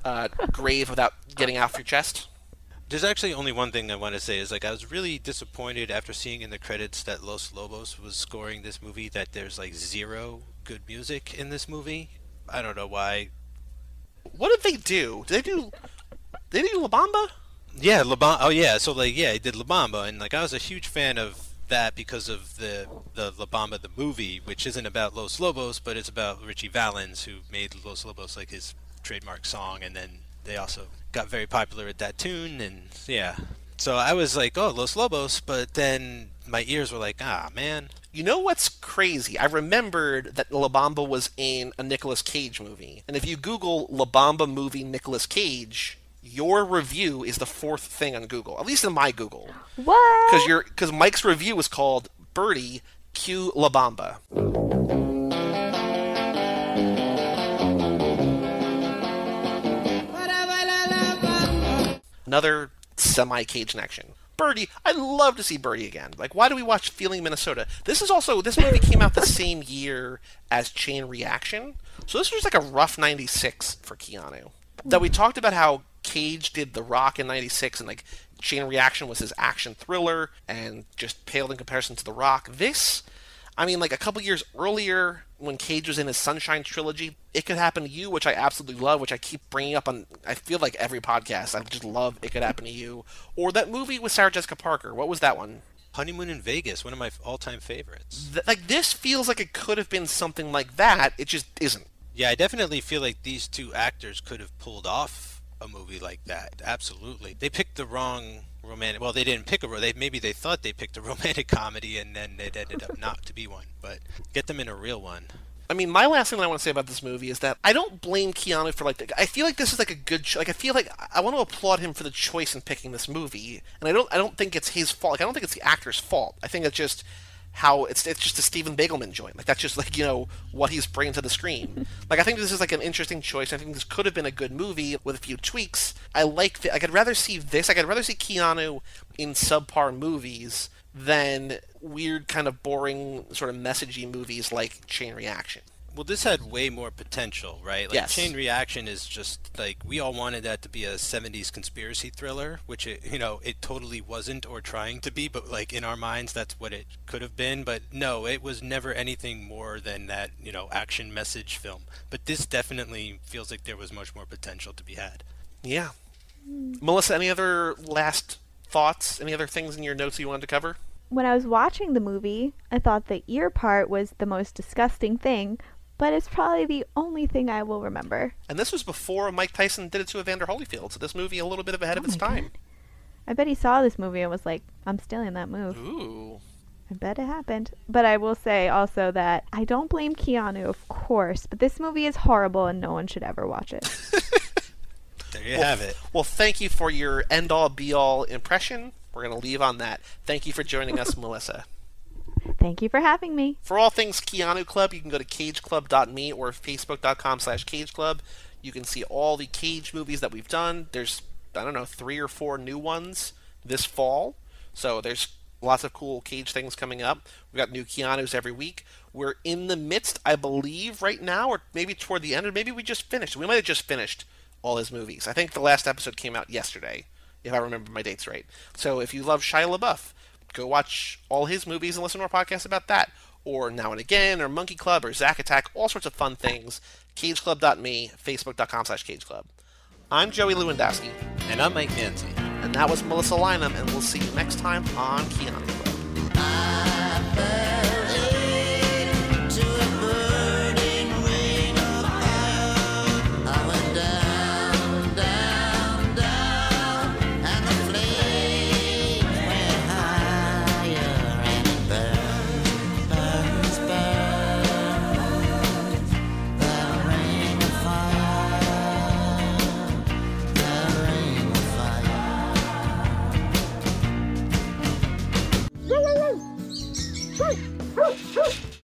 [SPEAKER 1] uh, grave without getting off your chest?
[SPEAKER 2] There's actually only one thing I want to say is like I was really disappointed after seeing in the credits that Los Lobos was scoring this movie that there's like zero good music in this movie. I don't know why.
[SPEAKER 1] What did they do? Did they do? Did they do La Bamba?
[SPEAKER 2] Yeah, La Bamba. Oh yeah, so like yeah, he did La Bamba, and like I was a huge fan of that because of the the La Bamba the movie, which isn't about Los Lobos, but it's about Ritchie Valens who made Los Lobos like his trademark song, and then they also got very popular with that tune, and yeah. So I was like, oh, Los Lobos, but then my ears were like, ah, man.
[SPEAKER 1] You know what's crazy? I remembered that La Bamba was in a Nicolas Cage movie, and if you Google La Bamba movie Nicolas Cage, your review is the fourth thing on Google. At least in my Google,
[SPEAKER 3] What?
[SPEAKER 1] because your because Mike's review was called Birdy Q La Bamba. Another semi cage action. Birdy, I'd love to see Birdy again. Like, why do we watch Feeling Minnesota? This is also this movie came out the same year as Chain Reaction, so this was like a rough '96 for Keanu. That we talked about how Cage did The Rock in '96, and like Chain Reaction was his action thriller, and just paled in comparison to The Rock. This, I mean, like a couple years earlier when Cage was in his Sunshine trilogy, It Could Happen to You, which I absolutely love, which I keep bringing up on, I feel like every podcast. I just love It Could Happen to You. Or that movie with Sarah Jessica Parker. What was that one?
[SPEAKER 2] Honeymoon in Vegas, one of my all-time favorites.
[SPEAKER 1] Th- like, this feels like it could have been something like that. It just isn't.
[SPEAKER 2] Yeah, I definitely feel like these two actors could have pulled off a movie like that. Absolutely, they picked the wrong romantic. Well, they didn't pick a. They maybe they thought they picked a romantic comedy, and then it ended up not to be one. But get them in a real one.
[SPEAKER 1] I mean, my last thing that I want to say about this movie is that I don't blame Keanu for like. The, I feel like this is like a good. Cho- like I feel like I want to applaud him for the choice in picking this movie, and I don't. I don't think it's his fault. Like I don't think it's the actor's fault. I think it's just how it's it's just a Steven Baigelman joint. Like that's just like you know what he's bringing to the screen. like I think this is like an interesting choice. I think this could have been a good movie with a few tweaks. I like. The, I could rather see this. Like I'd rather see Keanu in subpar movies than weird kind of boring sort of messagey movies like Chain Reaction.
[SPEAKER 2] Well, this had way more potential, right? Like
[SPEAKER 1] Yes.
[SPEAKER 2] Chain Reaction is just like we all wanted that to be a 70s conspiracy thriller, which it, you know, it totally wasn't or trying to be, but like in our minds that's what it could have been, but no, it was never anything more than that, you know, action message film. But this definitely feels like there was much more potential to be had.
[SPEAKER 1] Yeah. Melissa, any other last thoughts? Any other things in your notes you wanted to cover?
[SPEAKER 3] When I was watching the movie, I thought the ear part was the most disgusting thing, but it's probably the only thing I will remember.
[SPEAKER 1] And this was before Mike Tyson did it to Evander Holyfield, so this movie a little bit ahead of oh its time.
[SPEAKER 3] I bet he saw this movie and was like, I'm stealing that move.
[SPEAKER 1] Ooh.
[SPEAKER 3] I bet it happened. But I will say also that I don't blame Keanu, of course, but this movie is horrible and no one should ever watch it.
[SPEAKER 2] There you
[SPEAKER 1] well,
[SPEAKER 2] have it.
[SPEAKER 1] Well, thank you for your end all be all impression. We're going to leave on that. Thank you for joining us, Melissa.
[SPEAKER 3] Thank you for having me.
[SPEAKER 1] For all things Keanu Club, you can go to cageclub.me or facebook.com slash cageclub. You can see all the Cage movies that we've done. There's, I don't know, three or four new ones this fall. So there's lots of cool Cage things coming up. We've got new Keanu's every week. We're in the midst, I believe, right now, or maybe toward the end, or maybe we just finished. We might have just finished all his movies. I think the last episode came out yesterday, if I remember my dates right. So if you love Shia LaBeouf, go watch all his movies and listen to our podcast about that. Or Now and Again, or Monkey Club, or Zack Attack, all sorts of fun things. CageClub.me, Facebook.com slash CageClub. I'm Joey Lewandowski.
[SPEAKER 2] And I'm Mike Nancy.
[SPEAKER 1] And that was Melissa Lynham, and we'll see you next time on Keanu Club.